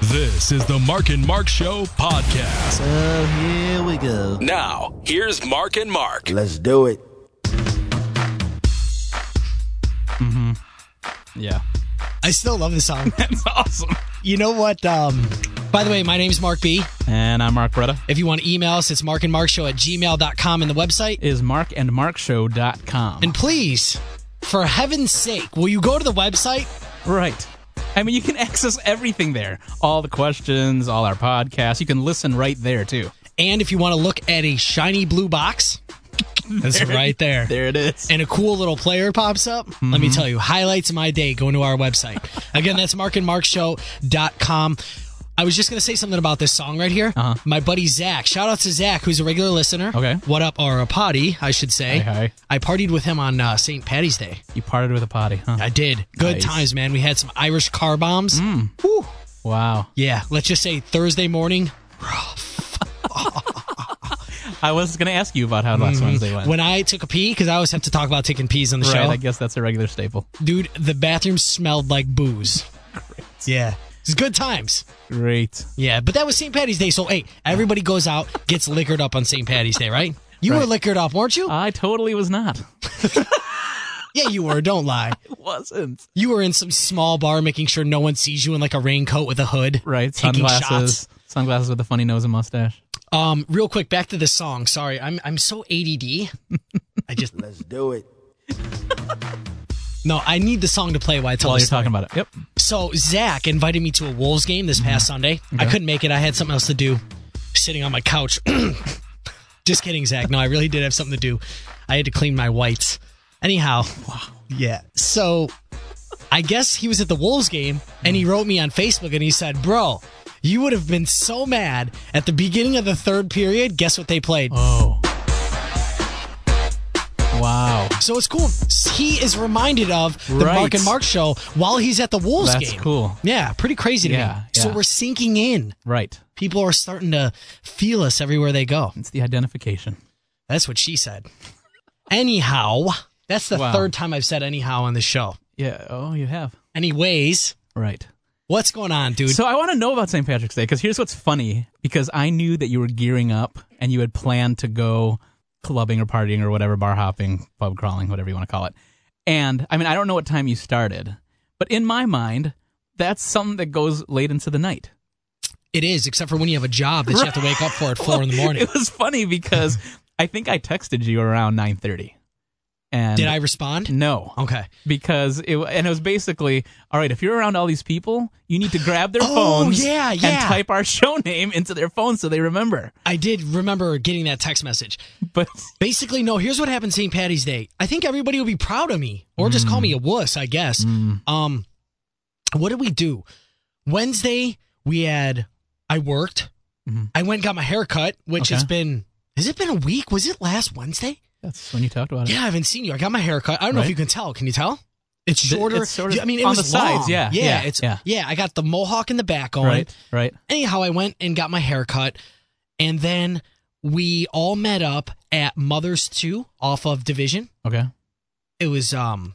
This is the Mark and Mark Show podcast. So here we go. Now, here's Mark and Mark. Let's do it. Yeah. I still love this song. That's awesome. You know what? Um, by the way, my name's Mark B. And I'm Mark Beretta. If you want to email us, it's markandmarkshow at gmail.com and the website. Is markandmarkshow.com. And please, for heaven's sake, will you go to the website? right. I mean, you can access everything there. All the questions, all our podcasts. You can listen right there, too. And if you want to look at a shiny blue box, that's right there. There it is. And a cool little player pops up. Let Mm-hmm. me tell you, highlights of my day going to our website. Again, that's markandmarkshow.com. I was just going to say something about this song right here. Uh-huh. My buddy Zach, shout out to Zach, who's a regular listener. Okay. What up, or a potty, I should say. Hi, hi. I partied with him on uh, St. Patty's Day. You parted with a potty, huh? I did. Good Nice. Mm. times, man. We had some Irish car bombs. Whew. Wow. Yeah, let's just say Thursday morning. I was going to ask you about how last Wednesday went. Mm-hmm. When I took a pee, because I always have to talk about taking pees on the right, show. I guess that's a regular staple. Dude, the bathroom smelled like booze. Yeah. It's good times. Great. Yeah, but that was St. Patty's Day. So, hey, everybody goes out, gets liquored up on St. Patty's Day, right? You were Right. liquored up, weren't you? I totally was not. yeah, you were. Don't lie. Wasn't. You were in some small bar making sure no one sees you in like a raincoat with a hood. Right. Taking Sunglasses. shots. Sunglasses with a funny nose and mustache. Um, real quick, back to the song. Sorry, I'm I'm so ADD. I just Let's do it. No. I need the song to play while I tell While you're talking about it. Yep. So Zach invited me to a Wolves game this past mm-hmm. Sunday. I couldn't make it. I had something else to do. Sitting on my couch. Just kidding, Zach. No, I really did have something to do. I had to clean my whites. Anyhow, yeah. So I guess he was at the Wolves game and he mm. wrote me on Facebook and he said, "Bro, you would have been so mad at the beginning of the third period. Guess what they played? Oh. Wow. So it's cool. He is reminded of the Right. Mark and Mark show while he's at the Wolves That's game. cool. Yeah, pretty crazy to Yeah, me. So we're sinking in. Right. People are starting to feel us everywhere they go. It's the identification. That's what she said. Anyhow, that's the Wow. third time I've said anyhow on the show. Yeah. Oh, you have. Anyways, Right. what's going on, dude? So I want to know about St. Patrick's Day because here's what's funny because I knew that you were gearing up and you had planned to go clubbing or partying or whatever, bar hopping, pub crawling, whatever you want to call it. And I mean, I don't know what time you started, but in my mind, that's something that goes late into the night. it is, except for when you have a job that you have to wake up for at four in the morning. It was funny because I think I texted you around 9:30. And Did I respond? No. Okay. because it and it was basically all right. If you're around all these people, you need to grab their Oh, phones, yeah, yeah. and type our show name into their phones so they remember. I did remember getting that text message. But Basically, no, here's what happened St. Patty's Day. I think everybody will be proud of me or just call me Mm. a wuss, I guess. Um, what did we do? Wednesday, we had, I worked. Mhm. I went and got my hair cut, which Okay. has been, has it been a week? Was it last Wednesday? That's when you talked about it. Yeah, I haven't seen you. I got my hair cut. I don't know if Right. you can tell. Can you tell? It's shorter. it's sort of I mean, it on was the sides, long. yeah, yeah, yeah, it's yeah. yeah. I got the mohawk in the back going. Right, right. Anyhow, I went and got my hair cut, and then we all met up at Mother's Too off of Division. Okay. It was um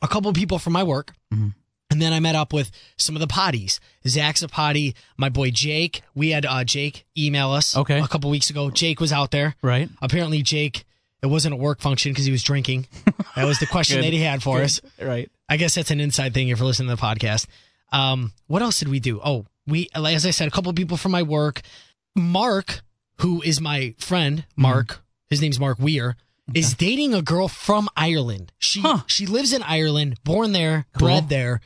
a couple of people from my work, Mhm. and then I met up with some of the potties. Zach's a potty. My boy Jake. We had uh, Jake email us. Okay. a couple weeks ago. Jake was out there. Right. Apparently, Jake. It wasn't a work function because he was drinking. That was the question that he had for us. Right. I guess that's an inside thing if you're listening to the podcast. Um, what else did we do? Oh, we, as I said, a couple of people from my work. Mark, who is my friend, Mark, his name's Mark Weir, is dating a girl from Ireland. She Huh. she lives in Ireland, born there, Cool. bred there,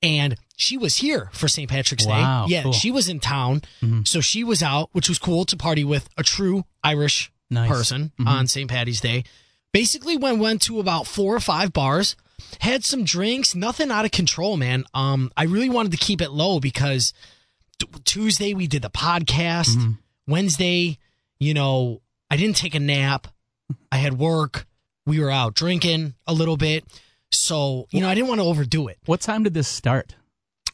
and she was here for St. Patrick's Wow, Day. Yeah, cool. she was in town, Mhm. so she was out, which was cool to party with a true Irish Nice. person Mhm. on St. Patty's Day. Basically, went went to about four or five bars, had some drinks, nothing out of control, man. Um, I really wanted to keep it low because t- Tuesday we did the podcast. Mhm. Wednesday, you know, I didn't take a nap. I had work. We were out drinking a little bit. So, you know, I didn't want to overdo it. What time did this start?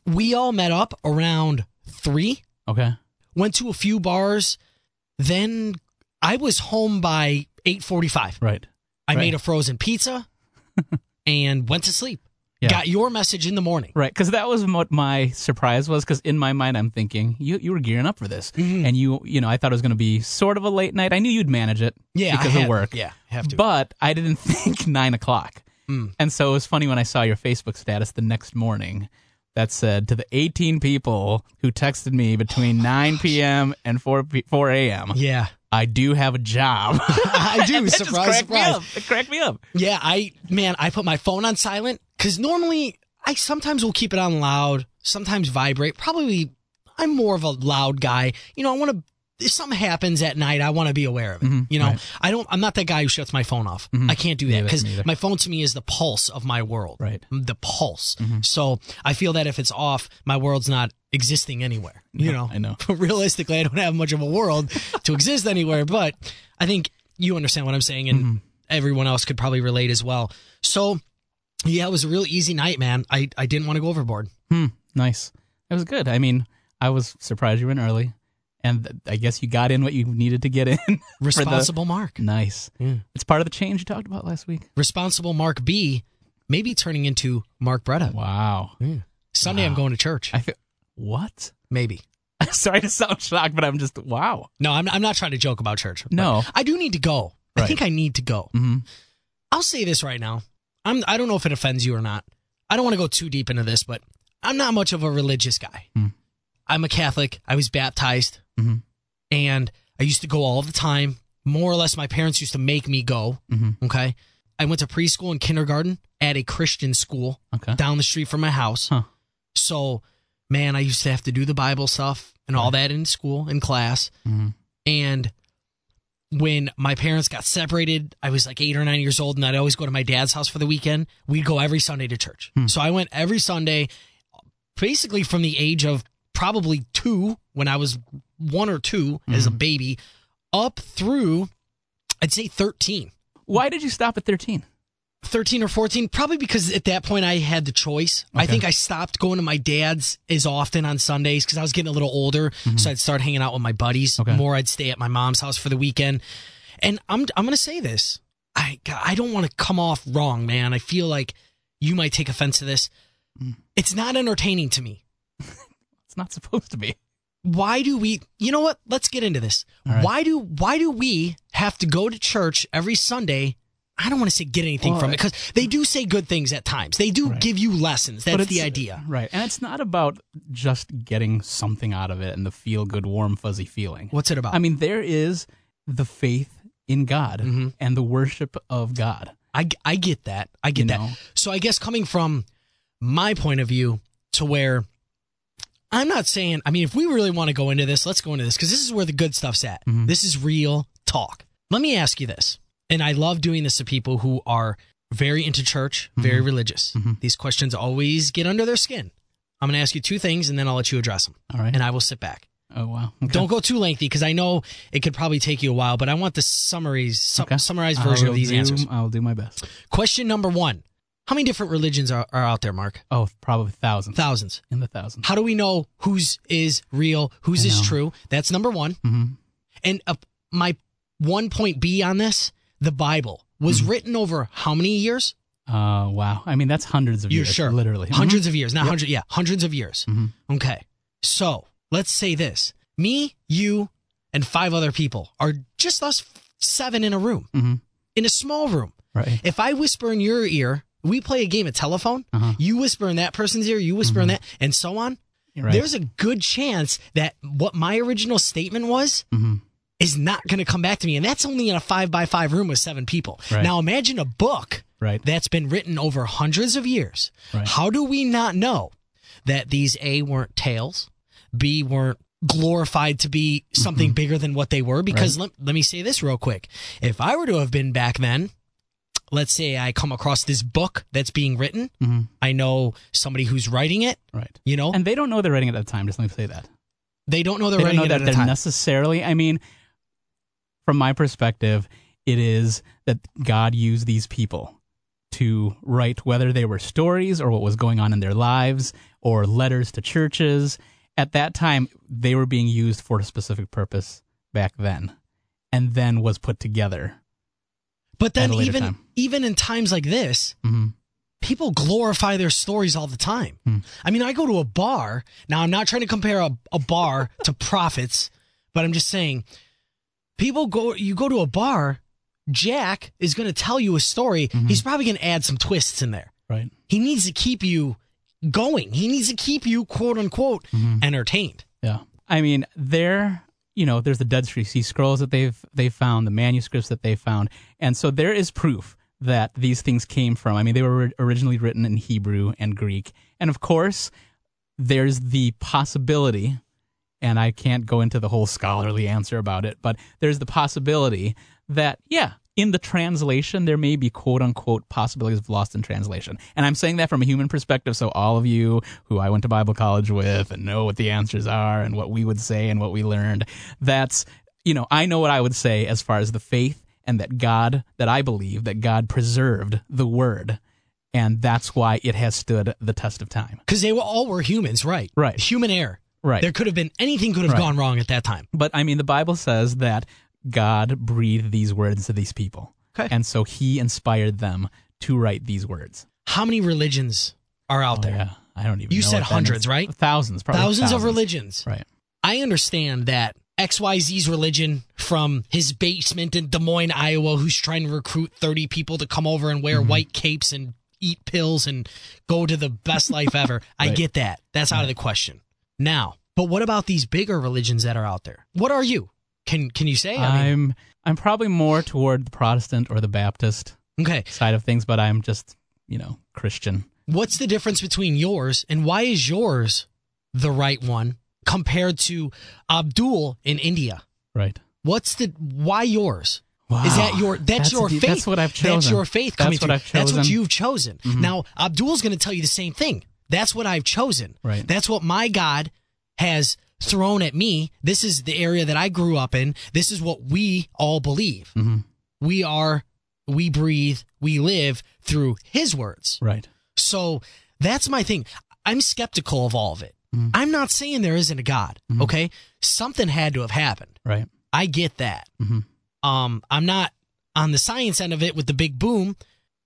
We all met up around three, Okay. went to a few bars. Then I was home by 845. Right. I Right. made a frozen pizza and went to sleep. Yeah. got your message in the morning. Right, because that was what my surprise was. Because in my mind, I'm thinking you you were gearing up for this, Mm-hmm. and you you know I thought it was going to be sort of a late night. I knew you'd manage it, Yeah, because of work. yeah, have to. But I didn't think nine o'clock, Mm. and so it was funny when I saw your Facebook status the next morning that said to the 18 people who texted me between 9 p.m. and 4 p- 4 a.m. Yeah, I do have a job. I do. That just surprise, cracked me up. It cracked me up. Yeah, I man, I put my phone on silent because normally I sometimes will keep it on loud, sometimes vibrate. Probably I'm more of a loud guy. You know, I want to. If something happens at night, I want to be aware of it. Mm-hmm. you know, right. I don't. I'm not that guy who shuts my phone off. Mm-hmm. I can't do that because my phone to me is the pulse of my world. Right. the pulse. Mm-hmm. So I feel that if it's off, my world's not existing anywhere. You know, I know. Realistically, I don't have much of a world to exist anywhere, but I think you understand what I'm saying, and everyone else could probably relate as well. So, yeah, it was a real easy night, man. I, I didn't want to go overboard. Hmm, nice. It was good. I mean, I was surprised you went early, and I guess you got in what you needed to get in. for the- Responsible Mark. nice. Yeah. It's part of the change you talked about last week. Responsible Mark B, maybe turning into Mark Bretta. Wow. Sunday, I'm going to church. I feel what? Maybe. Sorry to sound shocked, but I'm just wow. No, I'm, I'm not trying to joke about church. No. I do need to go. I think I need to go. Mhm. I'll say this right now. I'm I don't know if it offends you or not. I don't want to go too deep into this, but I'm not much of a religious guy. Mm. I'm a Catholic. I was baptized. Mhm. And I used to go all the time. More or less my parents used to make me go. Mhm. Okay? I went to preschool and kindergarten at a Christian school Okay. down the street from my house. Huh. So, man, I used to have to do the Bible stuff and all that in school, in class. Mhm. And when my parents got separated, I was like eight or nine years old, and I'd always go to my dad's house for the weekend. We'd go every Sunday to church. So I went every Sunday, basically from the age of probably two, when I was one or 2 as a baby, up through, I'd say 13. Why did you stop at 13? 13 or 14 probably because at that point i had the choice. I think i stopped going to my dad's as often on sundays because i was getting a little older. So i'd start hanging out with my buddies Mm-hmm. Okay. more. I'd stay at my mom's house for the weekend. And i'm, I'm gonna say this. I i don't want to come off wrong man. I feel like you might take offense to this. Mm. it's not entertaining to me. It's not supposed to be. why do we you know what? Let's get into this. Right. why do why do we have to go to church every sunday i don't want to say get anything Well, from it because they do say good things at times they do Right. give you lessons that's the idea Right. And it's not about just getting something out of it and the feel good, warm, fuzzy feeling. what's it about I mean, there is the faith in God Mhm. and the worship of God. I, I get that i get You that know? so i guess coming from my point of view to where i'm not saying i mean if we really want to go into this let's go into this because this is where the good stuff's at Mhm. this is real talk let me ask you this and i love doing this to people who are very into church very religious Mhm. these questions always get under their skin i'm going to ask you two things and then i'll let you address them All right. and i will sit back oh, wow. Okay. don't go too lengthy because i know it could probably take you a while but i want the summaries su- Okay. summarized version of these do- answers I'll do my best. question number one how many different religions are, are out there mark Oh, probably thousands. thousands In the thousands. how do we know whose is real whose is true that's number one hmm and uh, my one point b on this the bible was Mm-hmm. written over how many years Uh, wow. I mean, that's hundreds of You're years. sure? Literally. hundreds of years not hundred yeah hundreds of years Mhm. okay so let's say this me you and five other people are just us seven in a room Mhm. in a small room Right. if i whisper in your ear we play a game of telephone Uh-huh. you whisper in that person's ear you whisper in that and so on right. there's a good chance that what my original statement was Mhm. Is not going to come back to me and that's only in a five by five room with seven people Right. now imagine a book Right. that's been written over hundreds of years. Right. How do we not know that these A weren't tales, B weren't glorified to be something bigger than what they were? Because let, let me say this real quick. If I were to have been back then, let's say I come across this book that's being written, Mhm. I know somebody who's writing it, Right. you know, And they don't know they're writing it at the time. Just let me say that. they don't know they're they don't writing know it that at they're time. necessarily. I mean, from my perspective, it is that God used these people to write whether they were stories or what was going on in their lives or letters to churches. At that time, they were being used for a specific purpose back then, and then was put together. but then at a later even time. even in times like this, Mhm. people glorify their stories all the time. I mean, I go to a bar. Now, I'm not trying to compare a, a bar to prophets, but I'm just saying people go, you go to a bar, Jack is going to tell you a story. Mm-hmm. He's probably going to add some twists in there. Right. He needs to keep you going. He needs to keep you, quote unquote, mm-hmm. entertained. Yeah. I mean, there, you know, there's the Dead Sea Scrolls that they've they've found, the manuscripts that they found, and so there is proof that these things came from. I mean, they were originally written in Hebrew and Greek, and of course, there's the possibility, and I can't go into the whole scholarly answer about it, but there's the possibility that yeah. In the translation, there may be quote unquote possibilities of lost in translation. And I'm saying that from a human perspective. So, all of you who I went to Bible college with and know what the answers are and what we would say and what we learned, that's, you know, I know what I would say as far as the faith and that God, that I believe that God preserved the word. And that's why it has stood the test of time. Because they were, all were humans, right? Right. Human error. Right. There could have been anything could have Right. gone wrong at that time. But I mean, the Bible says that God breathed these words to these people. Okay. And so he inspired them to write these words. How many religions are out there? Oh, Yeah. I don't even You said hundreds, right? Thousands, probably. Thousands, of religions. Right. I understand that XYZ's religion from his basement in Des Moines, Iowa, who's trying to recruit 30 people to come over and wear Mm-hmm. white capes and eat pills and go to the best life ever. I Right. get that. That's out of the question. Now, but what about these bigger religions that are out there? What are you? Can can you say? I mean, I'm I'm probably more toward the Protestant or the Baptist okay. side of things, but I'm just, you know, Christian. What's the difference between yours and why is yours the right one compared to Abdul in India? Right. What's the why yours? Wow. Is that your that's, That's your faith? that's what I've That's chosen. your faith That's what through. That's what you've chosen. Mm-hmm. Now Abdul's going to tell you the same thing. That's what I've chosen. Right. That's what my God has thrown at me. This is the area that I grew up in. This is what we all believe. Mhm. We are, we breathe, we live through His words. Right. So that's my thing. I'm skeptical of all of it. Mm-hmm. I'm not saying there isn't a God. Okay, something had to have happened. Right. I get that. Mhm. Um, I'm not on the science end of it with the big boom.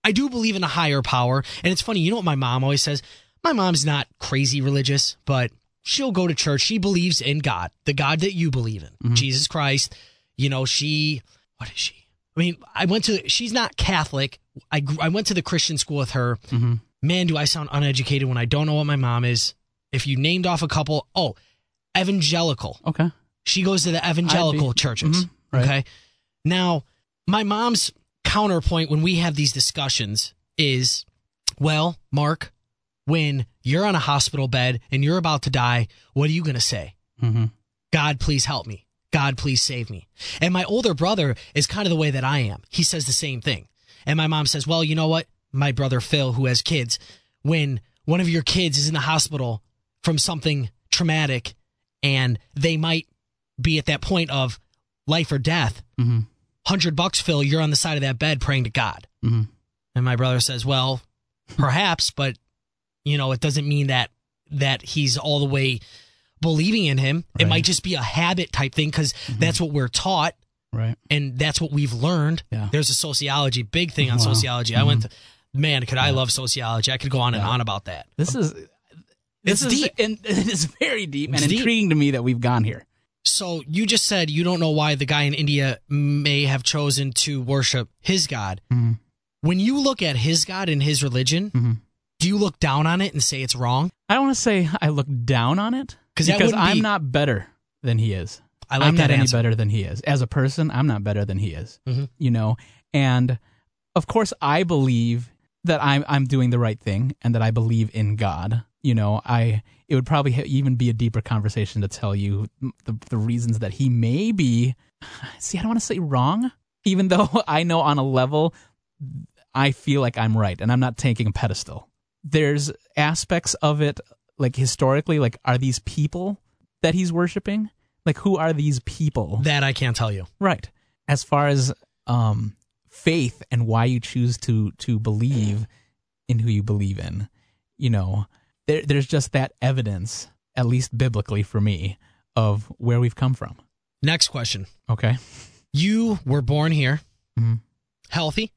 I do believe in a higher power, and it's funny. You know what my mom always says? My mom's not crazy religious, but she'll go to church. She believes in God, the God that you believe in, Jesus Christ. You know, she. What is she? I mean, I went to. She's not Catholic. I I went to the Christian school with her. Mm-hmm. Man, do I sound uneducated when I don't know what my mom is? If you named off a couple, oh, evangelical. Okay. She goes to the evangelical churches. Mhm, right. Okay. Now, my mom's counterpoint when we have these discussions is, well, Mark, when you're on a hospital bed and you're about to die, what are you going to say? Mm-hmm. God, please help me. God, please save me. And my older brother is kind of the way that I am. He says the same thing. And my mom says, well, you know what? My brother Phil, who has kids, when one of your kids is in the hospital from something traumatic and they might be at that point of life or death, Mm-hmm. hundred bucks, Phil, you're on the side of that bed praying to God. Mhm. And my brother says, well, perhaps, but you know, it doesn't mean that that he's all the way believing in him. It Right. Mm-hmm. might just be a habit type thing because that's what we're taught Right. and that's what we've learned. Yeah. There's a sociology, big thing on Wow. Mm-hmm. sociology. I went to, man, could I love sociology? I could go on and on about that. This is this It's is deep. and it is very deep It's and deep. intriguing to me that we've gone here. So you just said you don't know why the guy in India may have chosen to worship his God. Mhm. When you look at his God and his religion, Mhm. Do you look down on it and say it's wrong? I don't want to say I look down on it 'Cause because I'm be- not better than he is. I like I'm that not any better than he is. As a person, I'm not better than he is. Mhm. You know, and of course, I believe that I'm I'm doing the right thing and that I believe in God. You know, I it would probably ha- even be a deeper conversation to tell you the the reasons that he may be. See, I don't want to say wrong, even though I know on a level I feel like I'm right and I'm not taking a pedestal. There's aspects of it, like historically, like are these people that he's worshiping? Like who are these people? That I can't tell you. Right. As far as um faith and why you choose to to believe in who you believe in, you know, there there's just that evidence, at least biblically for me, of where we've come from. Next question. Okay. You were born here, Mhm. healthy.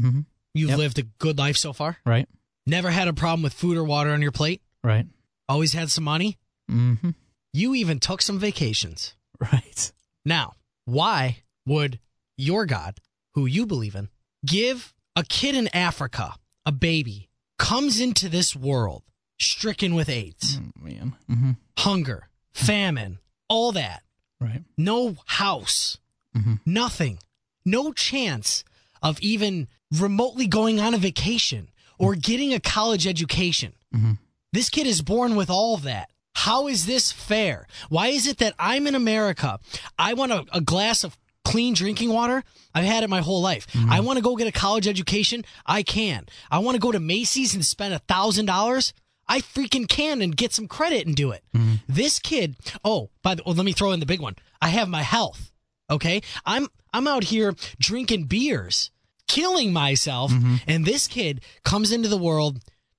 Mhm. You've Yep. lived a good life so far. Right. Never had a problem with food or water on your plate, Right. always had some money. Mm-hmm. You even took some vacations. Right. Now, why would your God, who you believe in, give a kid in Africa, a baby, comes into this world stricken with AIDS, Mm, man. Mm-hmm. hunger, famine, all that, Right. no house, Mhm. nothing, no chance of even remotely going on a vacation or getting a college education. Mhm. This kid is born with all of that. How is this fair? Why is it that I'm in America? I want a, a glass of clean drinking water. I've had it my whole life. I want to go get a college education. I can. I want to go to Macy's and spend a thousand dollars. I freaking can and get some credit and do it. This kid. Oh, by the well, let me throw in the big one. I have my health. Okay, I'm I'm out here drinking beers, killing myself, mm-hmm. and this kid comes into the world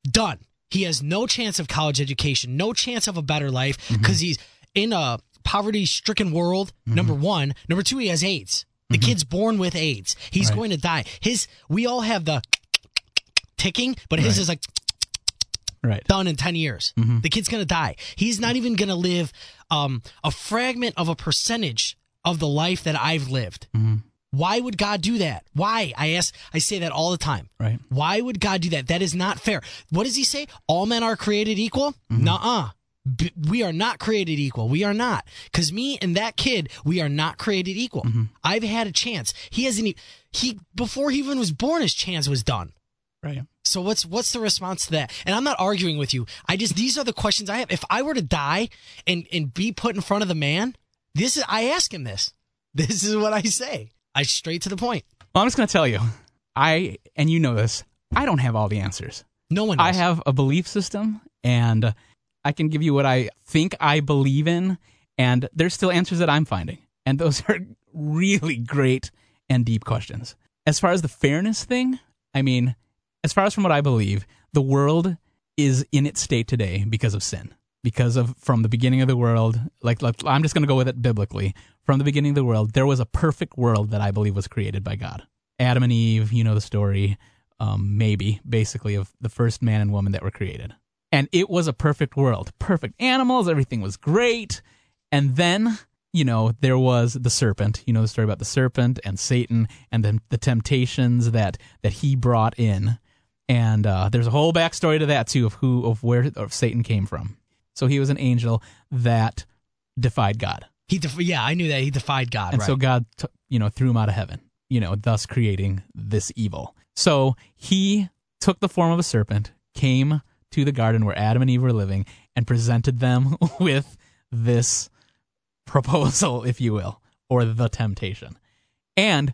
done. He has no chance of college education, no chance of a better life mm-hmm. because he's in a poverty stricken world. Mm-hmm. Number one. Number two, he has AIDS. The kid's born with AIDS. He's Right. going to die. His, we all have the ticking, but his Right. is like Right. done in 10 years. The kid's going to die. He's not even going to live um, a fragment of a percentage of the life that I've lived. Why would God do that? Why? I ask, I say that all the time. Right. Why would God do that? That is not fair. What does he say? All men are created equal? Mm-hmm. Nuh-uh. B- we are not created equal. We are not. Cause me and that kid, we are not created equal. Mm-hmm. I've had a chance. He hasn't, e- he, before he even was born, his chance was done. Right. So what's what's the response to that? And I'm not arguing with you. I just these are the questions I have. If I were to die and and be put in front of the man, this is I ask him this. This is what I say. I straight to the point. Well, I'm just going to tell you, I and you know this. I don't have all the answers. No one. I have a belief system, and I can give you what I think I believe in, and there's still answers that I'm finding, and those are really great and deep questions. As far as the fairness thing, I mean, as far as from what I believe, the world is in its state today because of sin. Because of from the beginning of the world, like, like I'm just going to go with it biblically. From the beginning of the world, there was a perfect world that I believe was created by God. Adam and Eve, you know the story, um, maybe basically of the first man and woman that were created, and it was a perfect world, perfect animals, everything was great, and then you know there was the serpent. You know the story about the serpent and Satan and the the temptations that that he brought in, and uh, there's a whole backstory to that too of who of where of Satan came from. So he was an angel that defied God. he. Def- yeah, I knew that he defied God. And right. so God, t- you know, threw him out of heaven, you know, thus creating this evil. So he took the form of a serpent, came to the garden where Adam and Eve were living, and presented them with this proposal, if you will, or the temptation. And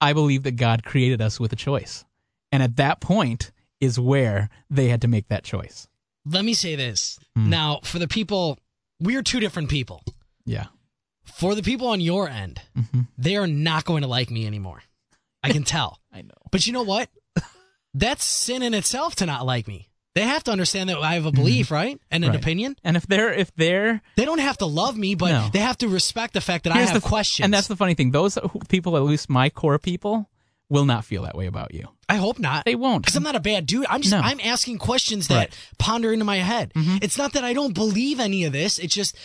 I believe that God created us with a choice. And at that point is where they had to make that choice. Let me say this Hmm. now for the people. We're two different people. Yeah. For the people on your end, hmm they are not going to like me anymore. I can tell. I know. But you know what? That's sin in itself to not like me. They have to understand that I have a belief, right? And an Mm-hmm. Right. opinion. And if they're if they're They don't have to love me, but No. they have to respect the fact that I Here's have the, questions. And that's the funny thing. Those people, at least my core people, will not feel that way about you. I hope not. They won't. Because I'm not a bad dude. I'm just No. I'm asking questions that Right. Mm-hmm. ponder into my head. It's not that I don't believe any of this. It's just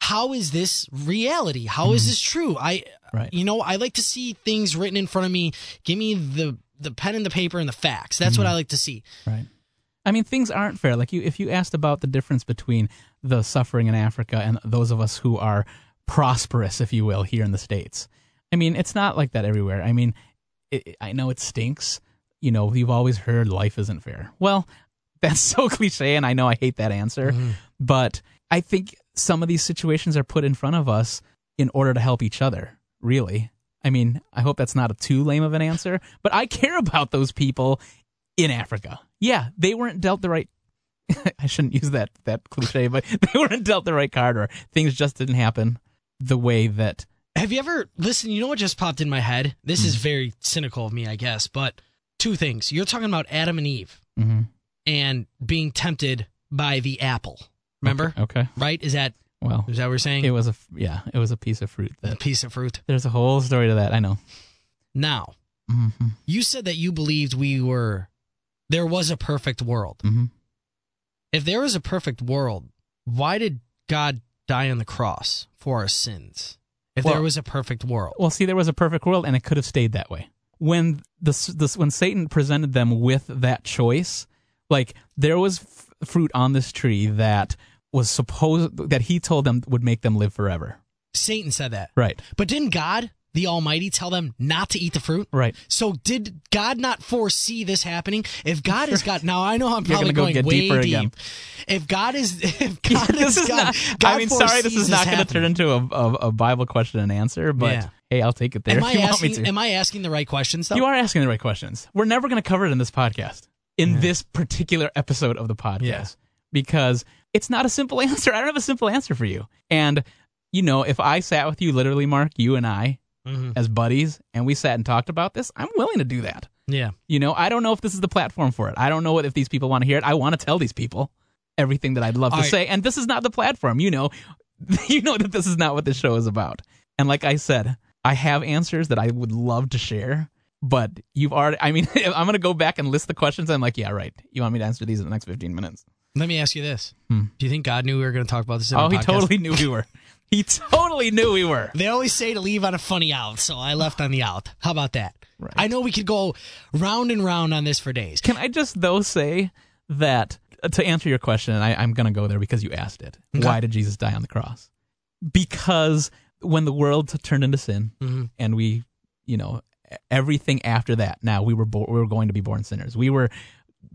how is this reality? How is this true? I Mm-hmm. Right. you know, I like to see things written in front of me. Give me the the pen and the paper and the facts. That's Mm-hmm. what I like to see. Right. I mean, things aren't fair. Like you, if you asked about the difference between the suffering in Africa and those of us who are prosperous, if you will, here in the states, I mean, it's not like that everywhere. I mean, it, I know it stinks. You know, you've always heard life isn't fair. Well, that's so cliche, and I know I hate that answer, mm-hmm. but I think some of these situations are put in front of us in order to help each other. Really. I mean, I hope that's not a too lame of an answer, but I care about those people in Africa. Yeah, they weren't dealt the right. I shouldn't use that that cliche, but they weren't dealt the right card, or things just didn't happen the way that. Have you ever listen? You know what just popped in my head? This Hmm. is very cynical of me, I guess. But two things. You're talking about Adam and Eve Mhm. and being tempted by the apple. Remember? Okay. Right? Is that Well, is that what we're saying? it was a yeah, it was a piece of fruit a piece of fruit. There's a whole story to that. I know. Now, hmm you said that you believed we were there was a perfect world. Mhm. If there was a perfect world, why did God die on the cross for our sins? If Well- there was a perfect world. Well, see, there was a perfect world, and it could have stayed that way. When this, this when Satan presented them with that choice, like there was f- fruit on this tree that was supposed that he told them would make them live forever. Satan said that. Right. But didn't God, the Almighty, tell them not to eat the fruit? Right. So did God not foresee this happening? If God is God, now I know I'm probably go going way deeper deep. again. If God is, if God this is God, not. God I mean, sorry, this is not going to turn into a, a, a Bible question and answer, but Yeah. hey, I'll take it there Am if I you want me asking? to. Am I asking the right questions though? You are asking the right questions. We're never going to cover it in this podcast, in this particular episode of the podcast, Yeah. because it's not a simple answer. I don't have a simple answer for you. And, you know, if I sat with you, literally, Mark, you and I, Mhm. as buddies, and we sat and talked about this, I'm willing to do that. Yeah. You know, I don't know if this is the platform for it. I don't know what, if these people want to hear it. I want to tell these people everything that I'd love to say. And this is not the platform. You know, you know that this is not what this show is about. And like I said, I have answers that I would love to share, but you've already, I mean, I'm going to go back and list the questions. I'm like, yeah, right. You want me to answer these in the next 15 minutes? Let me ask you this: Hmm. Do you think God knew we were going to talk about this? In Oh, the he podcast? totally knew we were. He totally knew we were. They always say to leave on a funny out, so I left on the out. How about that? Right. I know we could go round and round on this for days. Can I just though say that uh, to answer your question, and I, I'm going to go there because you asked it. Okay. Why did Jesus die on the cross? Because when the world turned into sin, Mhm. and we, you know, everything after that. Now we were bo- we were going to be born sinners. We were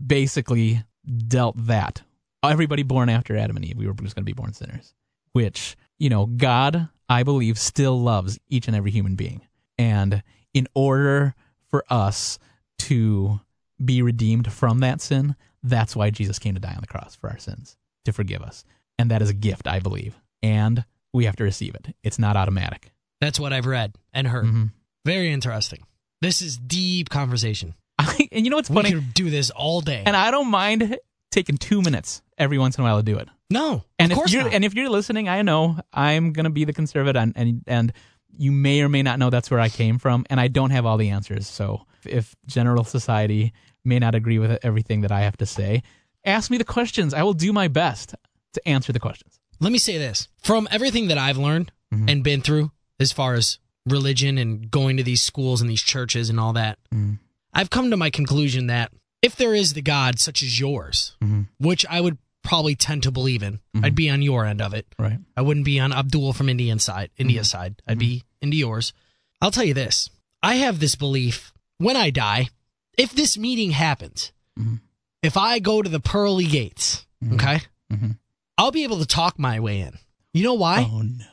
basically dealt that. Everybody born after Adam and Eve, we were just going to be born sinners. Which you know, God, I believe, still loves each and every human being, and in order for us to be redeemed from that sin, that's why Jesus came to die on the cross for our sins to forgive us, and that is a gift, I believe, and we have to receive it. It's not automatic. That's what I've read and heard. Mhm. Very interesting. This is deep conversation. I, and you know what's funny? We could do this all day. and I don't mind taking two minutes every once in a while to do it. no, And of if course you're not. and if you're listening, I know I'm gonna be the conservative, and, and and you may or may not know that's where I came from, and I don't have all the answers. So if general society may not agree with everything that I have to say, ask me the questions. I will do my best to answer the questions. Let me say this from everything that I've learned Mhm. and been through as far as religion and going to these schools and these churches and all that, Mhm. I've come to my conclusion that if there is the God such as yours, Mhm. which I would probably tend to believe in, Mhm. I'd be on your end of it. Right. I wouldn't be on Abdul from Indian side, India's side. I'd be into yours. I'll tell you this. I have this belief when I die, if this meeting happens, Mhm. if I go to the pearly gates, okay, Mhm. I'll be able to talk my way in. You know why? Oh no.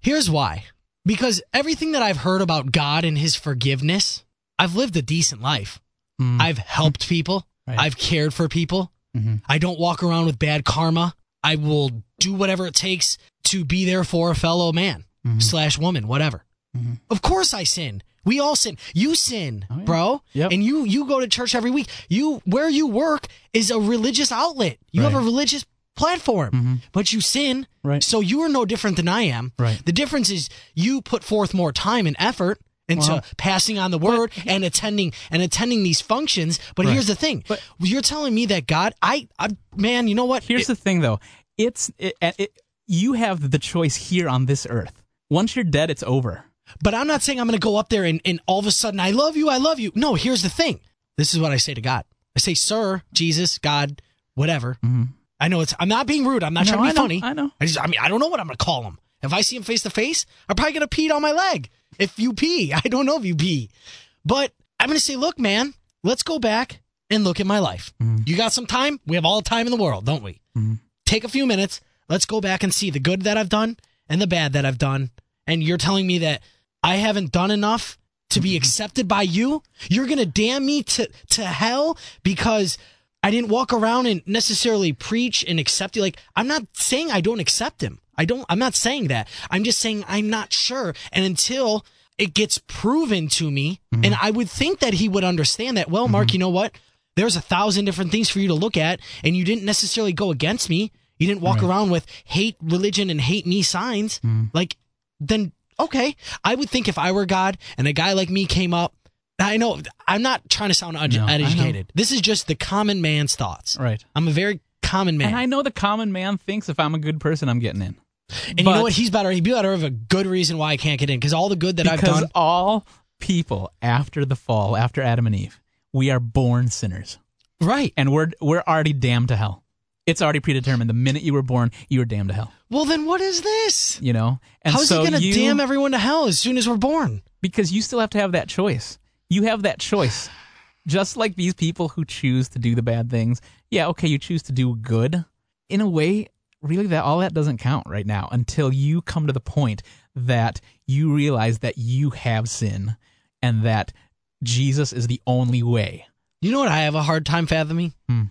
Here's why. Because everything that I've heard about God and his forgiveness, I've lived a decent life. Mm. I've helped people. Right. I've cared for people. Mhm. I don't walk around with bad karma. I will do whatever it takes to be there for a fellow man Mhm. slash woman, whatever. Mhm. Of course I sin. We all sin. You sin, Oh, yeah. bro. Yep. And you you go to church every week. You where you work is a religious outlet. You have a Right. religious platform. Mhm. But you sin. Right. So you are no different than I am. Right. The difference is you put forth more time and effort into Well, passing on the word and attending and attending these functions. But Right. here's the thing: But- you're telling me that God, I, I man, you know what? Here's the thing, though. It's it, it, you have the choice here on this earth. Once you're dead, it's over. But I'm not saying I'm going to go up there and, and all of a sudden, I love you, I love you. No, here's the thing. This is what I say to God. I say, Sir, Jesus, God, whatever. I know it's. I'm not being rude. I'm not Mm-hmm. No, trying to be I know, funny. I know. I just. I mean, I don't know what I'm going to call him. If I see him face to face, I'm probably going to pee on my leg. If you pee, I don't know if you pee, but I'm going to say, look, man, let's go back and look at my life. Mm-hmm. You got some time? We have all the time in the world, don't we? Take a few minutes. Let's go back and see the good that I've done and the bad that I've done. And you're telling me that I haven't done enough to be accepted by you? You're going to damn me to, to hell because I didn't walk around and necessarily preach and accept you. Like, I'm not saying I don't accept him. I don't, I'm not saying that. I'm just saying I'm not sure. And until it gets proven to me, mm-hmm. and I would think that he would understand that, well, Mark, mm-hmm. you know what? There's a thousand different things for you to look at, and you didn't necessarily go against me. You didn't walk around with hate religion and hate me signs. Mm-hmm. Like, then okay. I would think if I were God and a guy like me came up I know. I'm not trying to sound un- No, uneducated. This is just the common man's thoughts. Right. I'm a very common man. And I know the common man thinks if I'm a good person, I'm getting in. And you know what? He's better. He'd be better of a good reason why I can't get in because all the good that I've done. all people after the fall, after Adam and Eve, we are born sinners. Right. And we're we're already damned to hell. It's already predetermined. The minute you were born, you were damned to hell. Well, then what is this? You know? And How's so he going to damn everyone to hell as soon as we're born? because you still have to have that choice. You have that choice. Just like these people who choose to do the bad things. Yeah, okay, you choose to do good. In a way, really that all that doesn't count right now until you come to the point that you realize that you have sin and that Jesus is the only way. You know what I have a hard time fathoming? Hmm.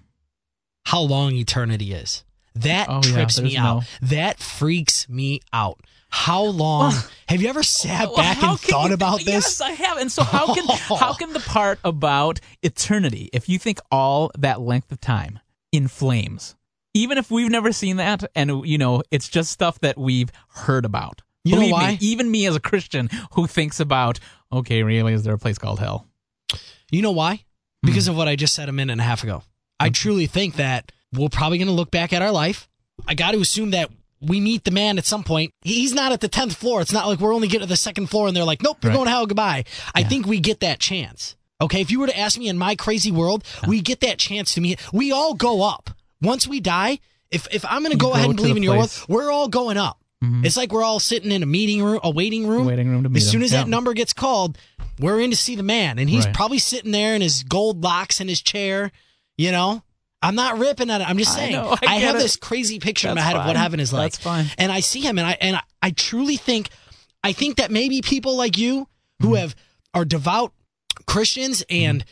How long eternity is. That Oh, yeah, trips me there's out. That freaks me out. How long? have you ever sat Well, back and thought you- about this? Yes. I have. And so how can how can the part about eternity, if you think all that length of time in flames, even if we've never seen that, and you know, it's just stuff that we've heard about. You know why? Me, even me as a Christian who thinks about, okay, really, is there a place called hell? You know why? Hmm. Because of what I just said a minute and a half ago. I truly think that we're probably going to look back at our life. I got to assume that we meet the man at some point. He's not at the 10th floor. It's not like we're only getting to the second floor and they're like, nope, you're Right. going to hell, goodbye. I think we get that chance. Okay. If you were to ask me in my crazy world, we get that chance to meet. We all go up. Once we die, if, if I'm going to go go ahead and believe in your world, we're all going up. It's like we're all sitting in a meeting room, a waiting room. Waiting room to meet As soon him. as that Yeah. number gets called, we're in to see the man, and he's Right. probably sitting there in his gold locks in his chair. You know, I'm not ripping at it. I'm just I saying. know, I have it. this crazy picture in my That's head of what fine. heaven is like. That's fine. And I see him, and I and I, I truly think, I think that maybe people like you who Mm-hmm. have are devout Christians and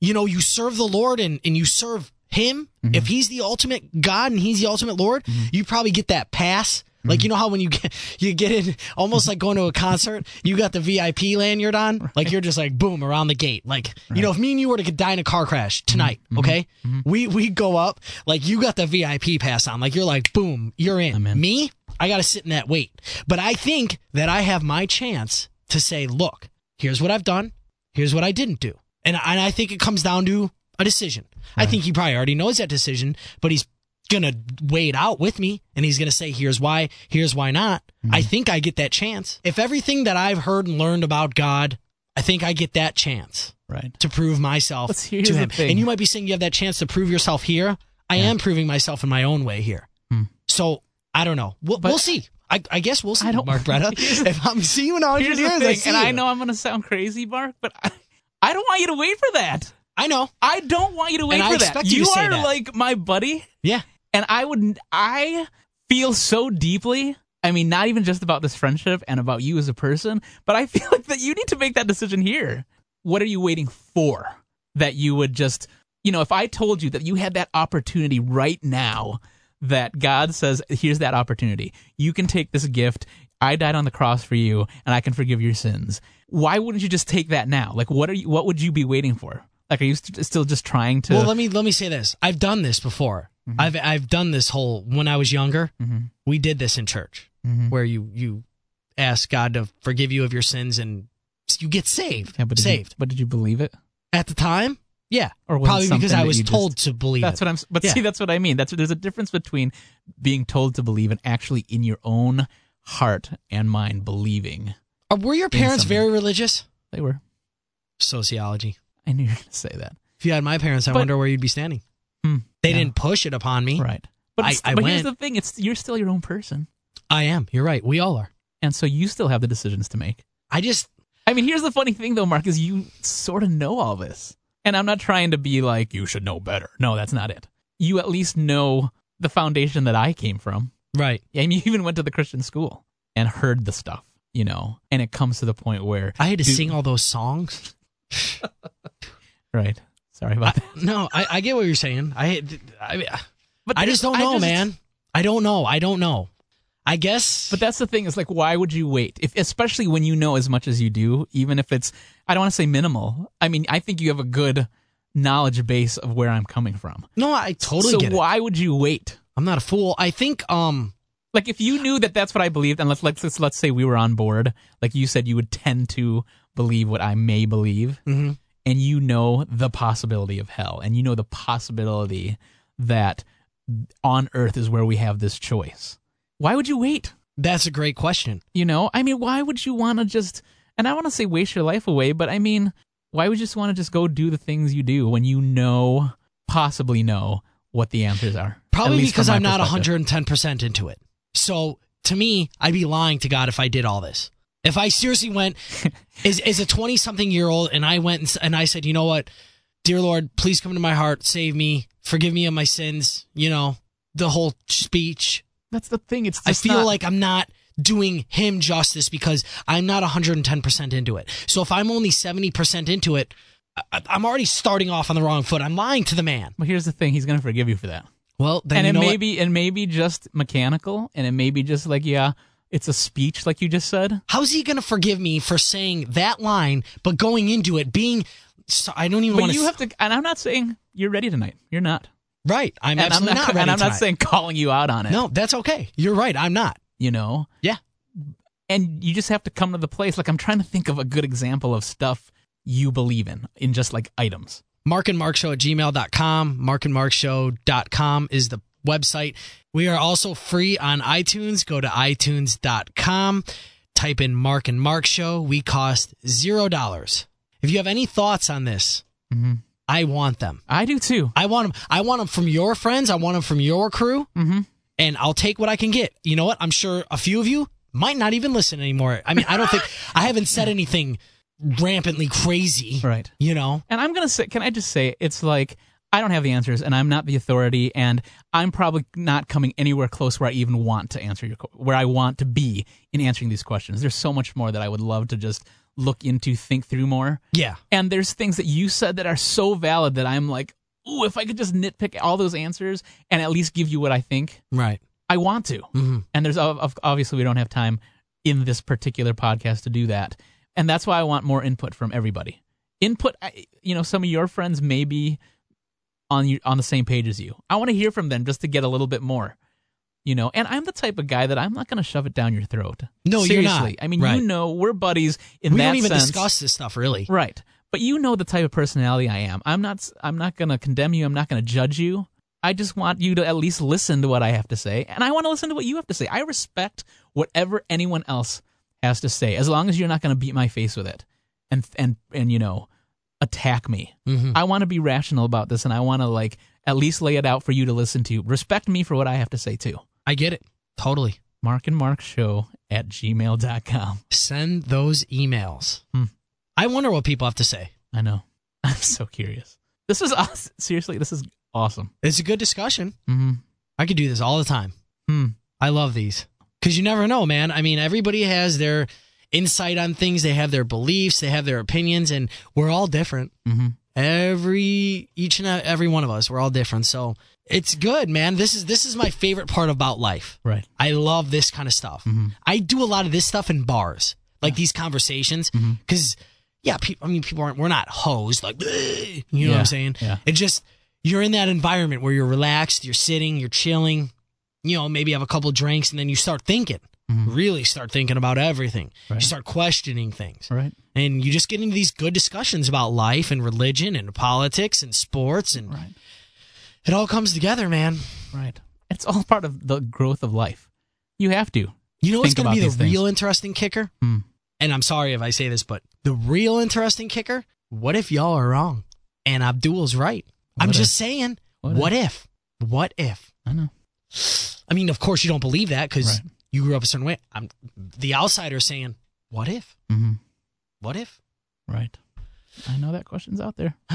you know you serve the Lord and and you serve Him. Mm-hmm. If He's the ultimate God and He's the ultimate Lord, you probably get that pass. Like Mm-hmm. you know how when you get you get in almost like going to a concert, you got the VIP lanyard on, like you're just like boom around the gate. Like you know, if me and you were to die in a car crash tonight, Mm-hmm. okay, we we go up like you got the VIP pass on, like you're like boom, you're in. In. Me, I got to sit in that wait. But I think that I have my chance to say, look, here's what I've done, here's what I didn't do, and and I think it comes down to a decision. I think he probably already knows that decision, but he's gonna weigh it out with me and he's gonna say here's why here's why not Mm-hmm. i think i get that chance if everything that i've heard and learned about god i think i get that chance Right. to prove myself to him and you might be saying you have that chance to prove yourself here i am proving myself in my own way here Hmm. so i don't know we'll, But- we'll see I, I guess we'll see I don't- mark Bretta. If i'm seeing you in a hundred years the I and I know I'm going to sound crazy, Mark, but I, I don't want you to wait for that. I know I don't want you to wait And I for that. you say are that. like my buddy, yeah and I would. I feel so deeply. I mean, not even just about this friendship and about you as a person, but I feel like that you need to make that decision here. What are you waiting for? That you would just, you know, if I told you that you had that opportunity right now, that God says, here's that opportunity. You can take this gift. I died on the cross for you, and I can forgive your sins. Why wouldn't you just take that now? Like, what are you? What would you be waiting for? Like, are you st- still just trying to? Well, let me let me say this. I've done this before. Mm-hmm. I've I've done this whole when I was younger. We did this in church Mm-hmm. where you you ask God to forgive you of your sins and you get saved. yeah, but did you- saved but did you believe it? at the time. Yeah, Or was probably because I was you just- told to believe That's it. what I'm. But Yeah. see, that's what I mean. That's there's a difference between being told to believe and actually in your own heart and mind believing. Uh, Were your parents very religious? They were. Sociology. I knew you were going to say that. If you had my parents, I But- wonder where you'd be standing. Hmm, They yeah. didn't push it upon me. Right. But I- it's- I but here's went. the thing: it's you're still your own person, I am. You're right. We all are. and so you still have the decisions to make. I just I mean, here's the funny thing, though, Mark, is you sort of know all this, and I'm not trying to be like you should know better. No, that's not it. You at least know the foundation that I came from. right. And you even went to the Christian school and heard the stuff, you know. And it comes to the point where I had to sing all those songs. Right. Sorry about that. No, I, I get what you're saying. I I, But I just don't know, just- man. I don't know. I don't know. I guess. But that's the thing is like, why would you wait? If especially when you know as much as you do, even if it's I don't want to say minimal. I mean, I think you have a good knowledge base of where I'm coming from. no, I totally so get it. why would you wait? I'm not a fool. I think um Like if you knew that that's what I believed, and let's let's let's, let's say we were on board, like you said, you would tend to believe what I may believe. Mhm. and you know the possibility of hell and you know the possibility that on earth is where we have this choice. Why would you wait? That's a great question. You know, I mean, why would you want to just, and I want to say waste your life away, but I mean, why would you just want to just go do the things you do when you know, possibly know what the answers are? Probably because I'm not 110% into it. So to me, I'd be lying to God if I did all this. If I seriously went, is is a 20 something year old, and I went and, and I said, you know what, dear Lord, please come into my heart, save me, forgive me of my sins. You know, the whole speech. That's the thing. It's I feel not- like I'm not doing him justice because I'm not 110% into it. So if I'm only 70% into it, I, I'm already starting off on the wrong foot. I'm lying to the man. But here's the thing: He's going to forgive you for that. Well, then and it may what? be, and maybe just mechanical, and it may be just like, yeah, it's a speech, like you just said. How's he going to forgive me for saying that line, but going into it being? So I don't even But you have to, and I'm not saying you're ready tonight. You're not. Right, I'm and I'm absolutely not, not, ready and I'm not saying calling you out on it. no. That's okay. You're right. I'm not. you know. Yeah. And you just have to come to the place. Like I'm trying to think of a good example of stuff you believe in, in just like items. Mark and Mark Show at gmail.com. Mark and Mark Show.com is the website. We are also free on iTunes. Go to iTunes.com. Type in Mark and Mark Show. We cost zero dollars. If you have any thoughts on this, Mhm. I want them. I do too. I want them. I want them from your friends. I want them from your crew. Mm-hmm. and I'll take what I can get. You know what? I'm sure a few of you might not even listen anymore. I mean, I don't think I haven't said anything rampantly crazy. Right. You know? And I'm gonna say, can I just say, it's like I don't have the answers, and I'm not the authority, and I'm probably not coming anywhere close where I even want to answer your, where I want to be in answering these questions. There's so much more that I would love to just look into, think through more. Yeah. And there's things that you said that are so valid that I'm like, ooh, if I could just nitpick all those answers and at least give you what I think, Right. I want to. Mhm. And there's ob- ob- obviously we don't have time in this particular podcast to do that. And that's why I want more input from everybody. Input, I- you know, some of your friends may be on you on the same page as you. I want to hear from them just to get a little bit more. You know, and I'm the type of guy that I'm not going to shove it down your throat. No, you're Seriously. not. I mean, Right. you know, we're buddies in we that don't even sense. discuss this stuff really. Right. But you know the type of personality I am. I'm not I'm not going to condemn you. I'm not going to judge you. I just want you to at least listen to what I have to say, and I want to listen to what you have to say. I respect whatever anyone else has to say as long as you're not going to beat my face with it and and and you know, attack me. Mhm. I want to be rational about this and I want to like at least lay it out for you to listen to. Respect me for what I have to say too. I get it. Totally. Mark and Mark show at gmail.com. Send those emails. Hmm. I wonder what people have to say. I know. I'm so curious. This is awesome. Seriously, this is awesome. It's a good discussion. Mm-hmm. I could do this all the time. Hmm. I love these because you never know, man. I mean, everybody has their insight on things. They have their beliefs. They have their opinions, and we're all different. Mm-hmm. Every each and every one of us, we're all different. So it's good, man. This is this is my favorite part about life. Right. I love this kind of stuff. Mm-hmm. I do a lot of this stuff in bars, like these conversations, Mm-hmm. because yeah, people. I mean, people aren't. We're not hosed like, you know what I'm saying? yeah. It just you're in that environment where you're relaxed, you're sitting, you're chilling. You know, maybe have a couple drinks, and then you start thinking. Really start thinking about everything. Mm-hmm. Right. You start questioning things, Right. and you just get into these good discussions about life and religion and politics and sports, and Right. it all comes together, man. Right. It's all part of the growth of life. You have to. You know what's going to be the things. real interesting kicker? Hmm. And I'm sorry if I say this, but the real interesting kicker, what if y'all are wrong and Abdul's right? I'm What just saying, What what, if? What if? I know. I mean, of course you don't believe that because Right. You grew up a certain way. I'm the outsider saying, what if? Mm-hmm. What if? Right. I know that question's out there.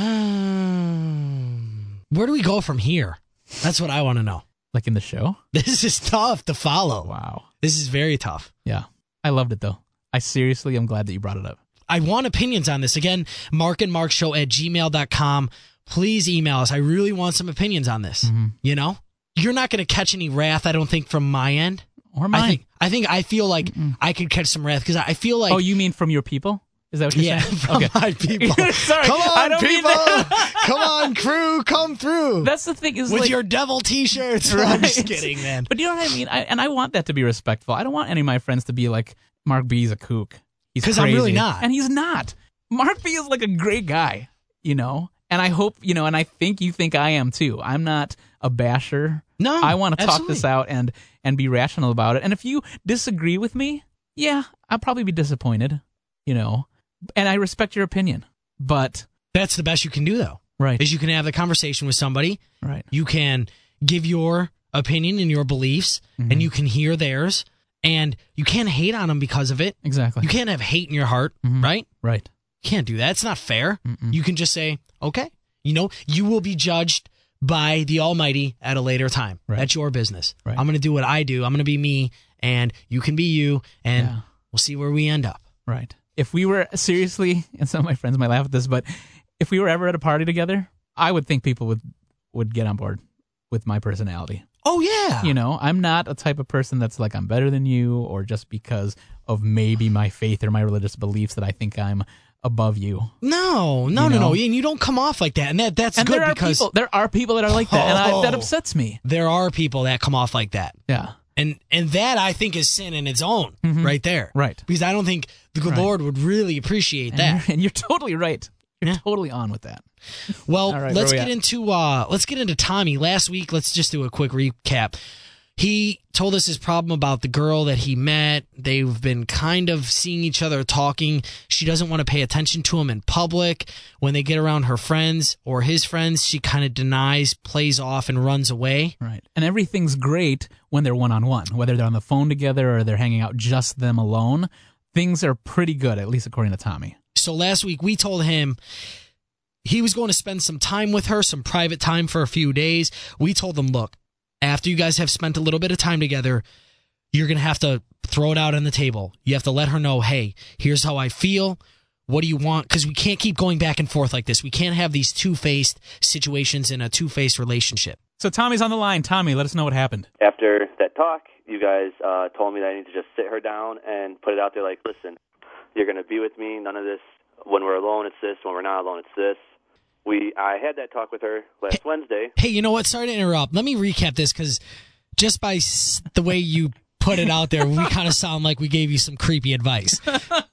Where do we go from here? That's what I want to know. Like in the show. This is tough to follow. Wow. This is very tough. Yeah. I loved it though. I seriously am glad that you brought it up. I want opinions on this. Again, Mark and Mark Show at gmail.com. Please email us. I really want some opinions on this. Mm-hmm. You know? You're not going to catch any wrath, I don't think, from my end. Or mine. I think I think I feel like I could catch some wrath because I feel like oh, you mean from your people? Is that what you're yeah, saying? from okay. my people. Sorry, come on, people! come on, crew, come through That's the thing is with like, your devil T-shirts. Right? I'm just kidding, man. But you know what I mean? I, and I want that to be respectful. I don't want any of my friends to be like, Mark B is a kook. He's 'Cause I'm really not. And he's not. Mark B is like a great guy. you know. And I hope, you know, and I think you think I am too. I'm not a basher. No, I want to talk absolutely. this out and and be rational about it. And if you disagree with me, yeah, I'll probably be disappointed, you know. And I respect your opinion. But That's the best you can do, though. right, Is you can have the conversation with somebody. right, You can give your opinion and your beliefs, Mm-hmm. and you can hear theirs, and you can't hate on them because of it. exactly. You can't have hate in your heart, Mhm. right? right. You can't do that. It's not fair. Mm-mm. You can just say, okay, you know, you will be judged by the Almighty at a later time. Right. That's your business. Right. I'm going to do what I do. I'm going to be me, and you can be you, and Yeah. we'll see where we end up. Right. If we were seriously, and some of my friends might laugh at this, but if we were ever at a party together, I would think people would would get on board with my personality. Oh yeah. You know, I'm not a type of person that's like I'm better than you, or just because of maybe my faith or my religious beliefs that I think I'm above you. no, no, You no, no. know? And you don't come off like that, and that that's and good there are because people, there are people that are like that, and I, that Oh. upsets me. there are people that come off like that. Yeah. And and that I think is sin in its own, Mhm. right there. Right. Because I don't think the good Right. Lord would really appreciate And that. you're, and you're totally right. You're Yeah. totally on with that. Well, right, let's we get at? into uh let's get into Tommy. Last week, let's just do a quick recap. He told us his problem about the girl that he met. They've been kind of seeing each other talking. She doesn't want to pay attention to him in public. When they get around her friends or his friends, she kind of denies, plays off, and runs away. Right. And everything's great when they're one on one, whether they're on the phone together or they're hanging out just them alone. Things are pretty good, at least according to Tommy. So last week we told him he was going to spend some time with her, some private time for a few days. We told him, look, after you guys have spent a little bit of time together, you're going to have to throw it out on the table. You have to let her know, hey, here's how I feel. What do you want? Because we can't keep going back and forth like this. We can't have these two faced situations in a two faced relationship. So Tommy's on the line. Tommy, let us know what happened. after that talk, you guys uh, told me that I need to just sit her down and put it out there like, listen, you're going to be with me. None of this. When we're alone, it's this. When we're not alone, it's this. We I had that talk with her last Wednesday. Hey, you know what? Sorry to interrupt. Let me recap this because just by s- the way you put it out there, we kind of sound like we gave you some creepy advice.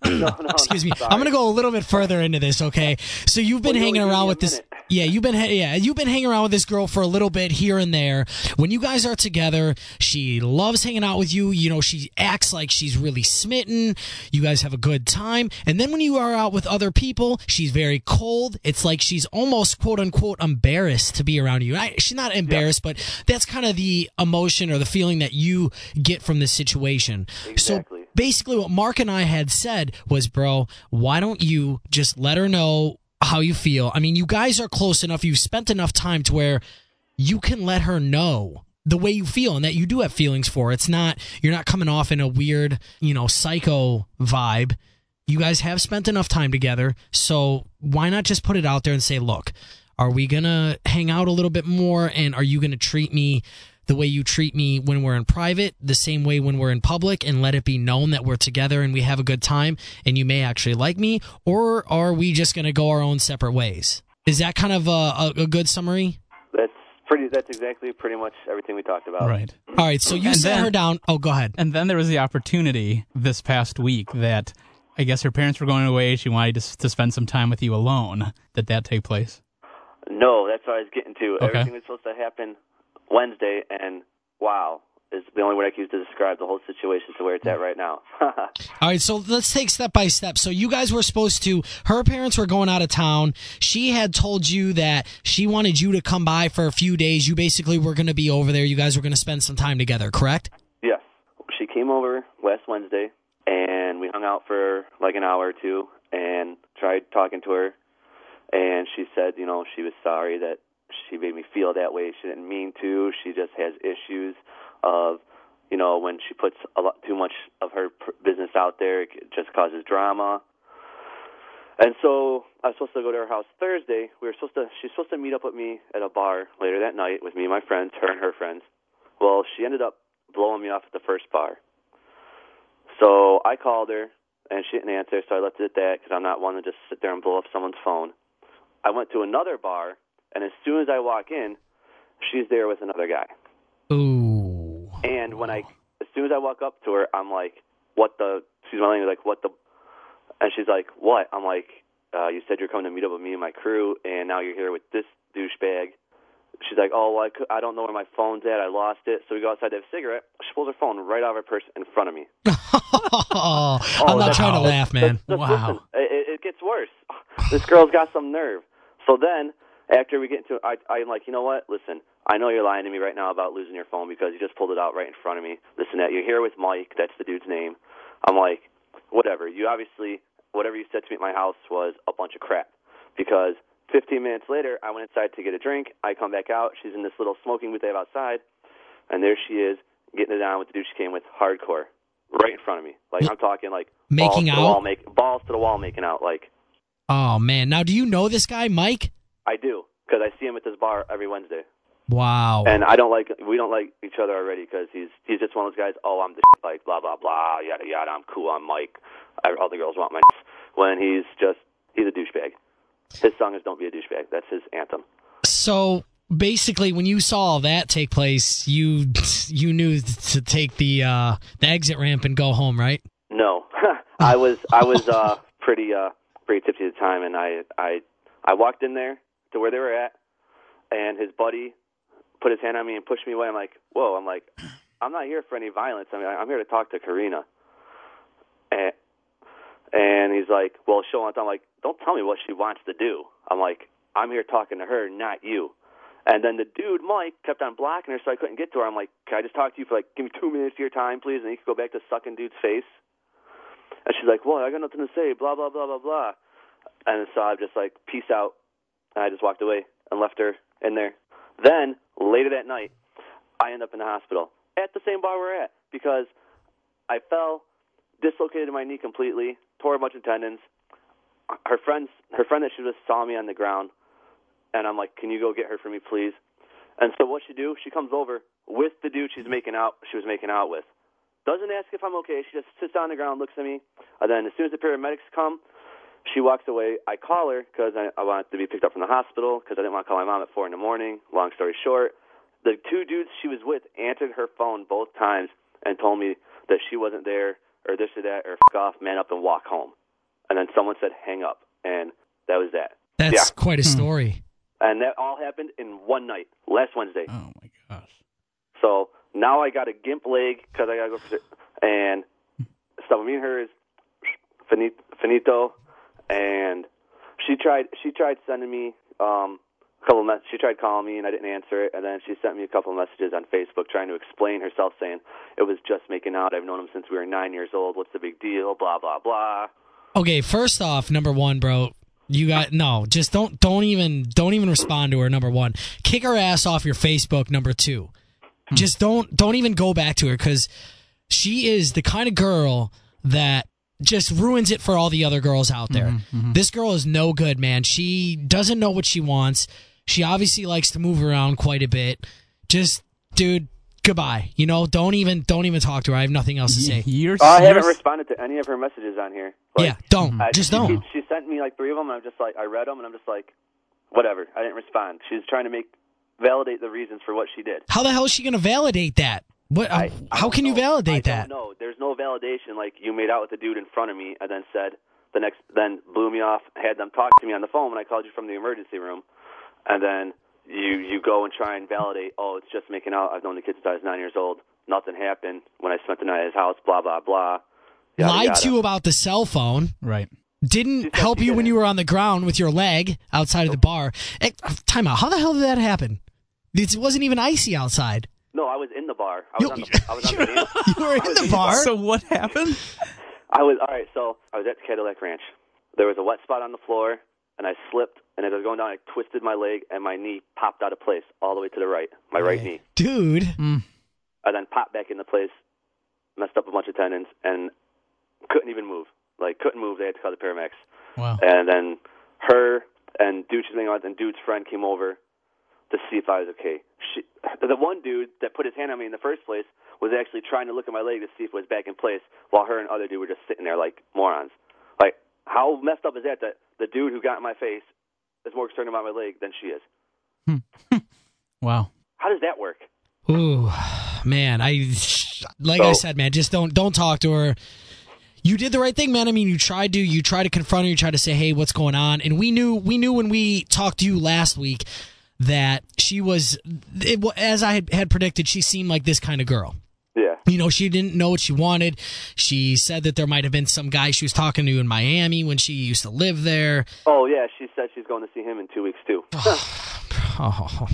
No, no, Excuse me. sorry. I'm gonna go a little bit further into this, okay? So you've been Well, hanging around with this. minute. Yeah, you've been yeah you've been hanging around with this girl for a little bit here and there. When you guys are together, she loves hanging out with you. You know, she acts like she's really smitten. You guys have a good time, and then when you are out with other people, she's very cold. It's like she's almost quote unquote embarrassed to be around you. I, she's not embarrassed, but that's kind of the emotion or the feeling that you get from this situation. So basically what Mark and I had said was, bro, why don't you just let her know how you feel? I mean, you guys are close enough. You've spent enough time to where you can let her know the way you feel and that you do have feelings for. It's not you're not coming off in a weird, you know, psycho vibe. You guys have spent enough time together, so why not just put it out there and say, "Look, are we going to hang out a little bit more and are you going to treat me the way you treat me when we're in private, the same way when we're in public, and let it be known that we're together and we have a good time and you may actually like me? Or are we just going to go our own separate ways? Is that kind of a, a, a good summary? That's pretty. That's exactly pretty much everything we talked about. Right. All right, so you And sat then- her down. Oh, go ahead. And then there was the opportunity this past week that I guess her parents were going away. She wanted to, to spend some time with you alone. Did that take place? No, that's what I was getting to. Okay. Everything was supposed to happen Wednesday, and wow is the only word I can use to describe the whole situation to where it's at right now. All right, so let's take step by step. So you guys were supposed to. Her parents were going out of town. She had told you that she wanted you to come by for a few days. You basically were going to be over there. You guys were going to spend some time together, correct? Yes. She came over last Wednesday and we hung out for like an hour or two and tried talking to her and she said, you know, she was sorry that she made me feel that way. She didn't mean to. She just has issues of, you know, when she puts a lot too much of her business out there, it just causes drama. And so I was supposed to go to her house Thursday. We were supposed to she's supposed to meet up with me at a bar later that night with me and my friends, her and her friends. Well, she ended up blowing me off at the first bar. So I called her, and she didn't answer, so I left it at that because I'm not one to just sit there and blow up someone's phone. I went to another bar, and as soon as I walk in, she's there with another guy. Ooh. And when I, as soon as I walk up to her, I'm like, "What the?" She's my language, like, "What the?" And she's like, "What?" I'm like, uh, you said you're coming to meet up with me and my crew, and now you're here with this douchebag. She's like, oh, well, I, cou- I don't know where my phone's at. I lost it. So we go outside to have a cigarette. She pulls her phone right out of her purse in front of me. Oh, I'm not trying to laugh, man. Wow. Listen, it, it gets worse. This girl's got some nerve. So then, after we get into, I, I'm like, you know what? Listen, I know you're lying to me right now about losing your phone because you just pulled it out right in front of me. Listen, that you're here with Mike. That's the dude's name. I'm like, whatever. You obviously, whatever you said to me at my house was a bunch of crap. Because 15 minutes later, I went inside to get a drink. I come back out. She's in this little smoking booth they have outside, and there she is getting it down with the dude she came with, hardcore, right in front of me. Like I'm talking like Making balls to out? the wall, make, balls to the wall, making out. Like Oh man. Now, do you know this guy, Mike? I do because I see him at this bar every Wednesday, Wow. and I don't like we don't like each other already because he's he's just one of those guys. Oh, I'm the like blah blah blah yada yada. I'm cool. I'm Mike. I, all the girls want my when he's just he's a douchebag. His song is "Don't Be a Douchebag." That's his anthem. So basically, when you saw all that take place, you you knew to take the uh, the exit ramp and go home, right? No, I was I was uh, pretty uh, pretty tipsy at the time, and I I I walked in there to where they were at, and his buddy put his hand on me and pushed me away. I'm like, whoa! I'm like, I'm not here for any violence. I mean, I'm here to talk to Karina. And and he's like, well, show on. I'm like, don't tell me what she wants to do. I'm like, I'm here talking to her, not you. And then the dude, Mike, kept on blocking her, so I couldn't get to her. I'm like, can I just talk to you for like, give me two minutes of your time, please? And he could go back to sucking dude's face. And she's like, well, I got nothing to say, blah, blah, blah, blah, blah. And so I'm just like, peace out. And I just walked away and left her in there. Then, later that night, I end up in the hospital at the same bar we're at because I fell, dislocated my knee completely, tore a bunch of tendons. Her friends, her friend that she was saw me on the ground, and I'm like, "Can you go get her for me, please?" And so what she do? She comes over with the dude she's making out. She was making out with. Doesn't ask if I'm okay. She just sits on the ground, looks at me, and then as soon as the paramedics come, she walks away. I call her because I, I wanted to be picked up from the hospital because I didn't want to call my mom at four in the morning. Long story short, the two dudes she was with answered her phone both times and told me that she wasn't there or this or that or f off, man up and walk home. And then someone said hang up, and that was that. That's Yeah. quite a hmm. story. And that all happened in one night, last Wednesday. Oh my gosh. So now I got a gimp leg because I gotta go for and so me and her is finito, finito, and she tried she tried sending me um a couple of mess- she tried calling me and I didn't answer it and then she sent me a couple of messages on Facebook trying to explain herself saying it was just making out I've known him since we were 9 years old what's the big deal blah blah blah Okay, first off, number one, bro, you got no. Just don't don't even don't even respond to her. Number one, kick her ass off your Facebook. Number two, just don't don't even go back to her because she is the kind of girl that just ruins it for all the other girls out there. Mm-hmm, mm-hmm. This girl is no good, man. She doesn't know what she wants. She obviously likes to move around quite a bit. Just, dude, goodbye. You know, don't even don't even talk to her. I have nothing else to say. You're, oh, I haven't responded to any of her messages on here Like, yeah, don't. I- just she, don't. She sent me like three of them, and I'm just like, I read them, and I'm just like, whatever. I didn't respond. She's trying to make validate the reasons for what she did. How the hell is she going to validate that? What? I, I how can you validate I that? don't. There's no validation. Like you made out with the dude in front of me, and then said the next, then blew me off. Had them talk to me on the phone when I called you from the emergency room, and then you you go and try and validate. Oh, it's just making out. I've known the kid since I was nine years old. Nothing happened when I spent the night at his house. Blah blah blah. Yada, Lied yada. to you about the cell phone. right. Didn't help you when you were on the ground with your leg outside of the bar. Eh, time out. How the hell did that happen? It wasn't even icy outside. No, I was in the bar. I was You- on the. I was on the dance. You were in the bar. So what happened? I was all right. So I was at Cadillac Ranch. There was a wet spot on the floor, and I slipped. And as I was going down, I twisted my leg, and my knee popped out of place all the way to the right, my right knee. Dude. Hmm. I then popped back into place, messed up a bunch of tendons, and couldn't even move. Like couldn't move. They had to call the paramedics. Wow. And then her and dude she's hanging out with and dude's friend came over to see if I was okay. She, the one dude that put his hand on me in the first place was actually trying to look at my leg to see if it was back in place, while her and other dude were just sitting there like morons. Like how messed up is that? That the dude who got in my face is more concerned about my leg than she is. Hmm. Wow. How does that work? Ooh, man. I like I said, man. Just don't don't talk to her. you did the right thing, man. I mean, you tried to you tried to confront her, you tried to say, "Hey, what's going on?" And we knew we knew when we talked to you last week that she was it, as I had, had predicted, she seemed like this kind of girl. Yeah. You know, she didn't know what she wanted. She said that there might have been some guy she was talking to in Miami when she used to live there. Oh yeah, she said she's going to see him in two weeks too. Oh,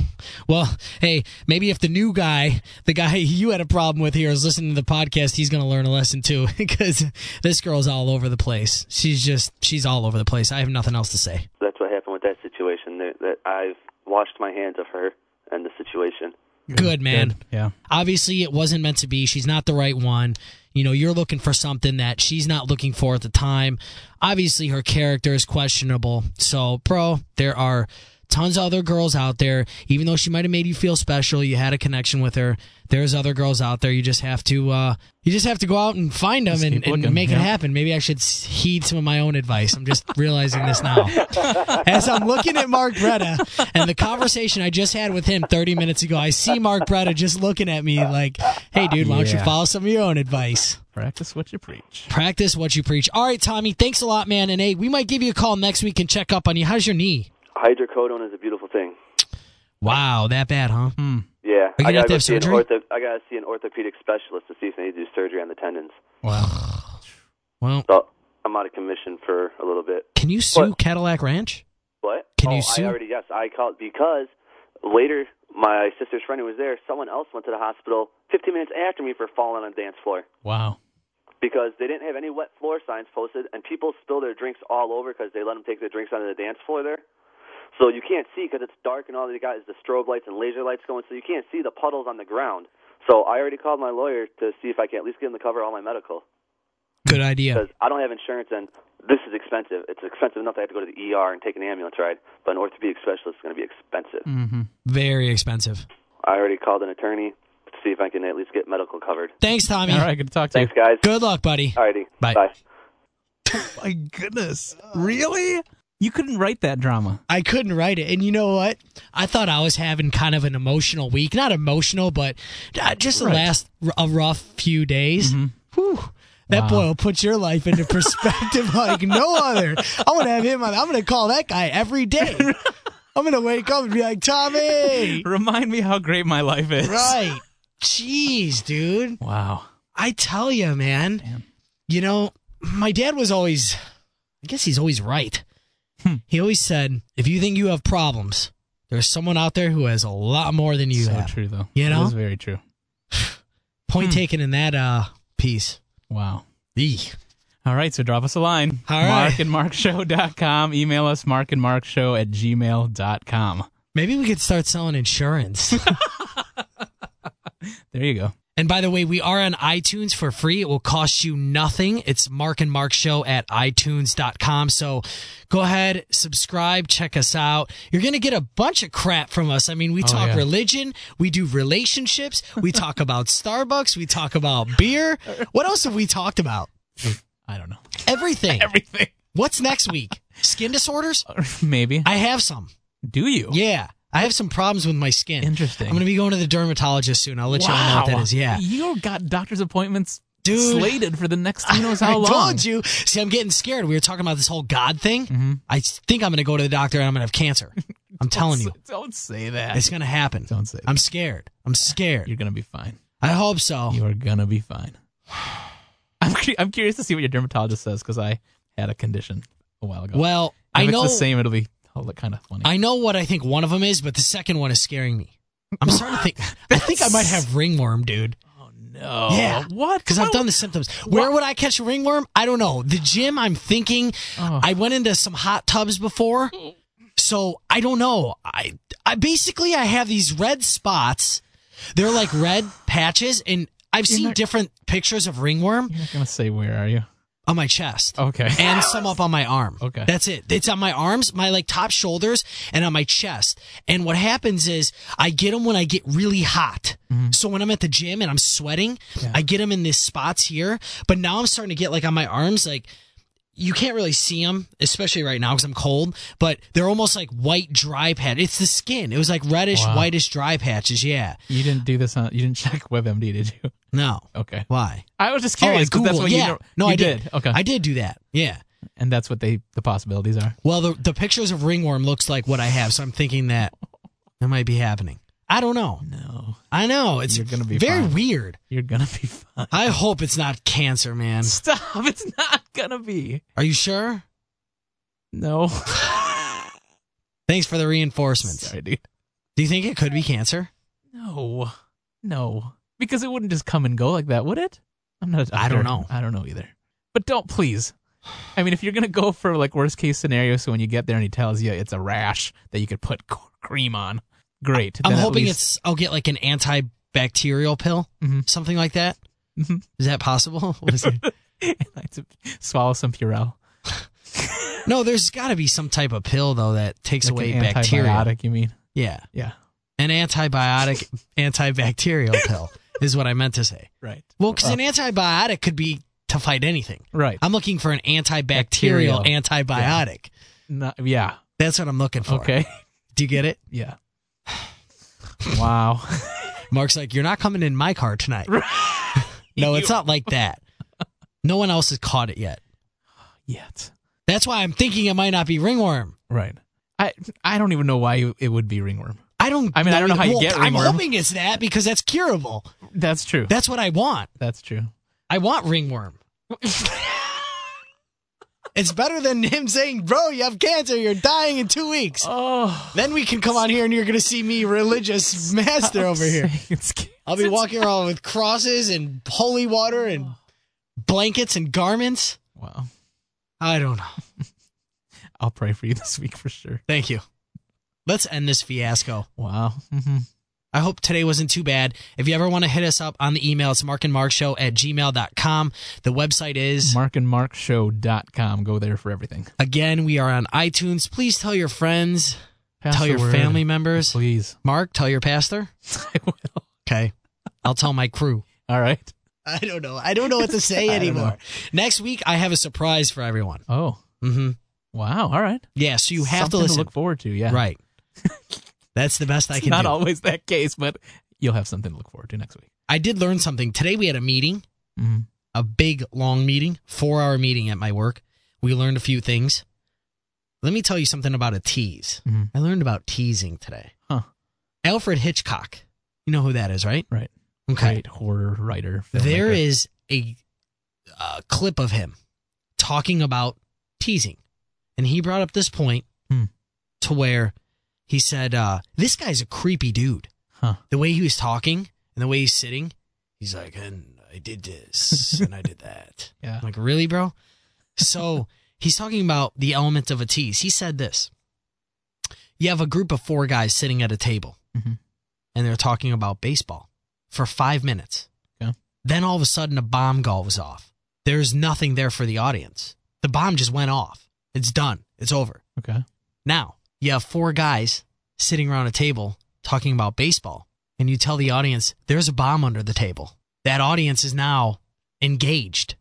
well, hey, maybe if the new guy, the guy you had a problem with here, is listening to the podcast, he's going to learn a lesson too. Because this girl's all over the place. She's just, she's all over the place. I have nothing else to say. That's what happened that situation. That, that I've washed my hands of her and the situation. Good, man. Good. Yeah. Obviously, it wasn't meant to be. She's not the right one. You know, you're looking for something that she's not looking for at the time. Obviously, her character is questionable. So, bro, there are tons of other girls out there. Even though she might have made you feel special, you had a connection with her. There's other girls out there. You just have to, uh, you just have to go out and find them and, and make yeah. it happen. Maybe I should heed some of my own advice. I'm just realizing this now. As I'm looking at Mark Bretta and the conversation I just had with him 30 minutes ago, I see Mark Bretta just looking at me like, hey, dude, why don't you follow some of your own advice? Practice what you preach. Practice what you preach. All right, Tommy, thanks a lot, man. And hey, we might give you a call next week and check up on you. How's your knee? Hydrocodone is a beautiful thing. Wow, that bad, huh? Hmm. Yeah, I have gotta go have see ortho- I gotta see an orthopedic specialist to see if they need to do surgery on the tendons. Wow. Well, So I'm out of commission for a little bit. can you sue What? Cadillac Ranch? What? Can oh, you sue? I already yes, I called because later my sister's friend who was there, someone else went to the hospital 15 minutes after me for falling on the dance floor Wow. because they didn't have any wet floor signs posted, and people spill their drinks all over because they let them take their drinks onto the dance floor there. So you can't see because it's dark and all they got is the strobe lights and laser lights going, so you can't see the puddles on the ground. So I already called my lawyer to see if I can at least get him to cover all my medical Good idea. because I don't have insurance and this is expensive. It's expensive enough that I have to go to the ER and take an ambulance ride, but an orthopedic specialist is going to be expensive. Mm-hmm. Very expensive. I already called an attorney to see if I can at least get medical covered. Thanks, Tommy. All right. Good to talk to Thanks, you. guys. Good luck, buddy. Alrighty. Bye. Bye. My goodness. Really? You couldn't write that drama. I couldn't write it. And you know what? I thought I was having kind of an emotional week. Not emotional, but uh, just the Right. last r- a rough few days. Whew. That Wow. boy will put your life into perspective like no other. I'm gonna have him on. I'm gonna call that guy every day. I'm gonna wake up and be like, Tommy. Remind me how great my life is. Right. Jeez, dude. Wow. I tell you, man. Man. You know, my dad was always, I guess he's always right. Hmm. He always said, if you think you have problems, there's someone out there who has a lot more than you so have. true, though. You know? It is very true. Point Hmm. taken in that uh piece. Wow. Eek. All right, so drop us a line. All right. Mark and markshow.com. Email us mark and markshow at gmail.com. Maybe we could start selling insurance. There you go. And by the way, we are on iTunes for free. It will cost you nothing. It's Mark and Mark Show at iTunes.com. So go ahead, subscribe, check us out. You're going to get a bunch of crap from us. I mean, we oh, talk Oh, yeah. religion, we do relationships, we talk about Starbucks, we talk about beer. What else have we talked about? I don't know. Everything. Everything. What's next week? Skin disorders? Maybe. I have some. Do you? Yeah. I have some problems with my skin. Interesting. I'm going to be going to the dermatologist soon. I'll let you all know what that is. Yeah. You got doctor's appointments Dude. slated for the next who knows how I long. told you. See, I'm getting scared. We were talking about this whole God thing. Mm-hmm. I think I'm going to go to the doctor and I'm going to have cancer. I'm telling you. Don't say that. It's going to happen. Don't say that. I'm scared. I'm scared. You're going to be fine. I hope so. You are going to be fine. I'm, cu- I'm curious to see what your dermatologist says because I had a condition a while ago. Well, if I it's know the same, it'll be kind of funny. I know what I think one of them is, but the second one is scaring me. I'm starting to think I think I might have ringworm, dude. oh, no. Yeah. What? Because I've done the symptoms. Where would I catch a ringworm? I don't know. The gym, I'm thinking. Oh. I went into some hot tubs before, so I don't know. I, I basically I have these red spots. They're like red patches, and I've seen not- different pictures of ringworm You're not to say where, are you? On my chest. Okay. And some up on my arm. Okay. That's it. It's on my arms, my like top shoulders, and on my chest. And what happens is I get them when I get really hot. Mm-hmm. So when I'm at the gym and I'm sweating, I get them in these spots here. But now I'm starting to get like on my arms, like you can't really see them, especially right now because I'm cold. But they're almost like white dry patch. It's the skin. It was like reddish, Wow. whitish dry patches. Yeah. You didn't do this on. You didn't check WebMD, did you? No. Okay. Why? I was just Oh, curious. 'cause that's what yeah. you no, you I did. Okay. I did do that. Yeah. and that's what they the possibilities are. Well, the the pictures of ringworm looks like what I have, so I'm thinking that it might be happening. I don't know. No, I know it's You're gonna be very fine. weird. you're gonna be fine. I hope it's not cancer, man. Stop! It's not gonna be. Are you sure? No. Thanks for the reinforcements. Sorry, dude. Do you think it could be cancer? No, no, because it wouldn't just come and go like that, would it? I'm not. I don't know. I don't know either. But don't please. I mean, if you're gonna go for like worst case scenario, so when you get there and he tells you it's a rash that you could put cream on, great. I'm hoping least- it's. I'll get like an antibacterial pill, Mhm. something like that. Mhm. Is that possible? What is it? like to swallow some Purell. no, there's got to be some type of pill though that takes Like away bacteria. antibiotic, you mean? Yeah, Yeah. an antibiotic, antibacterial pill is what I meant to say. Right. Well, because an antibiotic could be to fight anything. Right. I'm looking for an antibacterial Bacterial. antibiotic. No, yeah. That's what I'm looking for. Okay. Do you get it? Yeah. Wow. Mark's like, you're not coming in my car tonight. no, it's not like that. No one else has caught it yet. Yet. That's why I'm thinking it might not be ringworm. Right. I I don't even know why it would be ringworm. I don't. I mean, I don't know how you well, get ringworm. I'm hoping it's that because that's curable. That's true. That's what I want. That's true. I want ringworm. it's better than him saying, "Bro, you have cancer. You're dying in two weeks." Oh, Then we can come on here and you're going to see me religious master over here. I'll be walking around with crosses and holy water and blankets and garments. Wow. I don't know. I'll pray for you this week for sure. Thank you. Let's end this fiasco. Wow. hmm I hope today wasn't too bad. If you ever want to hit us up on the email, it's markandmarkshow at gmail.com. The website is, Markandmarkshow.com. Go there for everything. again, we are on iTunes. Please tell your friends, Pass tell your word, family members. Please. Mark, tell your pastor. I will. Okay. I'll tell my crew. All right. I don't know. I don't know what to say anymore. Next week, I have a surprise for everyone. Oh. Mm-hmm. Wow. All right. Yeah, so you have Something to listen. look forward to. Yeah. Right. That's the best I can not do. always that case, but you'll have something to look forward to next week. I did learn something. Today we had a meeting, hmm a big, long meeting, four hour meeting at my work. We learned a few things. Let me tell you something about a tease. Mhm. I learned about teasing today. Huh. Alfred Hitchcock. You know who that is, right? Right. Okay. Great horror writer. There filmmaker. is a uh, clip of him talking about teasing. And he brought up this point Hmm. to where he said, uh, This guy's a creepy dude. Huh. The way he was talking and the way he's sitting, he's like, And I did this and I did that. Yeah. I'm like, Really, bro? So he's talking about the element of a tease. He said this You have a group of four guys sitting at a table Mhm. and they're talking about baseball for five minutes. Okay. Then all of a sudden, a bomb goes off. There's nothing there for the audience. The bomb just went off. It's done. It's over. Okay. Now, you have four guys sitting around a table talking about baseball, and you tell the audience there's a bomb under the table. That audience is now engaged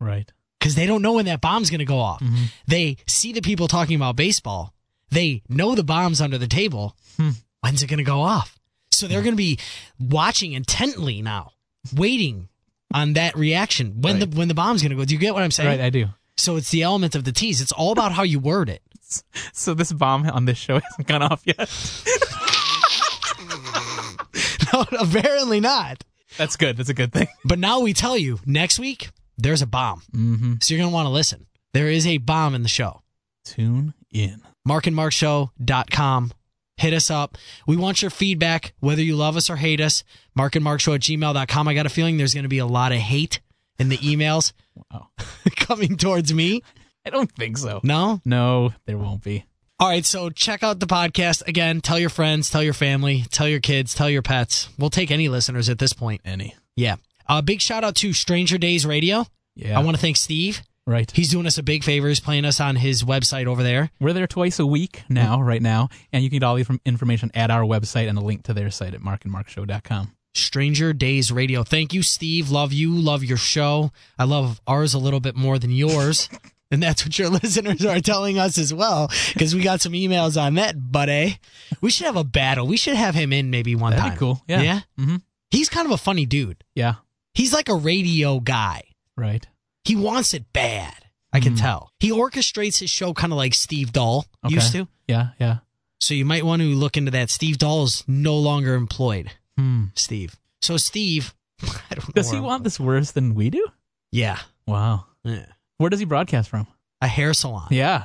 Right. because they don't know when that bomb's going to go off. Mhm. They see the people talking about baseball. They know the bomb's under the table. Hmm. When's it going to go off? So they're going to be watching intently now, waiting on that reaction when Right. the when the bomb's going to go. Do you get what I'm saying? Right. I do. So it's the element of the tease. It's all about how you word it. So this bomb on this show hasn't gone off yet. no, apparently not. That's good. That's a good thing. But now we tell you next week there's a bomb. Mm-hmm. So you're going to want to listen. There is a bomb in the show. Tune in. markandmarkshow.com. Hit us up. We want your feedback, whether you love us or hate us. Markandmarkshow at gmail.com. I got a feeling there's going to be a lot of hate in the emails Wow. coming towards me. I don't think so. No? No, there won't be. All right, so check out the podcast. Again, tell your friends, tell your family, tell your kids, tell your pets. We'll take any listeners at this point. Any. Yeah. A big shout out to Stranger Days Radio. Yeah. I want to thank Steve. Right. He's doing us a big favor. He's playing us on his website over there. We're there twice a week now, right now, and you can get all the inform- information at our website and a link to their site at markandmarkshow.com. Stranger Days Radio. Thank you, Steve. Love you. Love your show. I love ours a little bit more than yours. And that's what your listeners are telling us as well, because we got some emails on that, buddy. We should have a battle. We should have him in maybe one That'd be time. cool. Yeah. Yeah. Mhm. He's kind of a funny dude. Yeah. He's like a radio guy. Right. He wants it bad. I can Mm. tell. He orchestrates his show kind of like Steve Dahl Okay. used to. Yeah. Yeah. So you might want to look into that. Steve Dahl is no longer employed. Hmm. Steve. So Steve, I don't know. Does he where- want this worse than we do? Yeah. Wow. yeah. Where does he broadcast from? A hair salon. Yeah.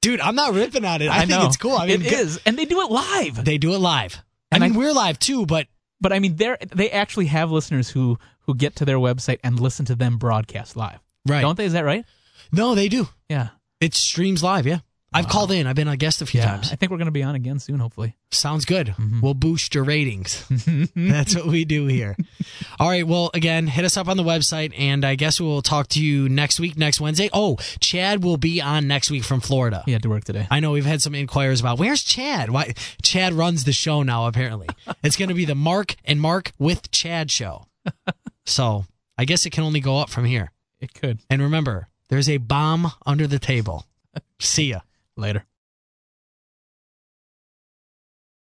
Dude, I'm not ripping on it. I, think know. it's cool. I mean, it is, and they do it live. They do it live. And I mean, I- we're live too, but But I mean, they they actually have listeners who who get to their website and listen to them broadcast live. right. Don't they? Is that right? No, they do. Yeah. It streams live. Yeah. I've called in. I've been a guest a few Yeah. times. I think we're going to be on again soon, hopefully. Sounds good. Mm-hmm. We'll boost your ratings. That's what we do here. All right. Well, again, hit us up on the website, and I guess we'll talk to you next week, next Wednesday. Oh, Chad will be on next week from Florida. He had to work today. I know we've had some inquiries about where's Chad? Why Chad runs the show now? Apparently, it's going to be the Mark and Mark with Chad show. So I guess it can only go up from here. It could. And remember, there's a bomb under the table. See ya. Later.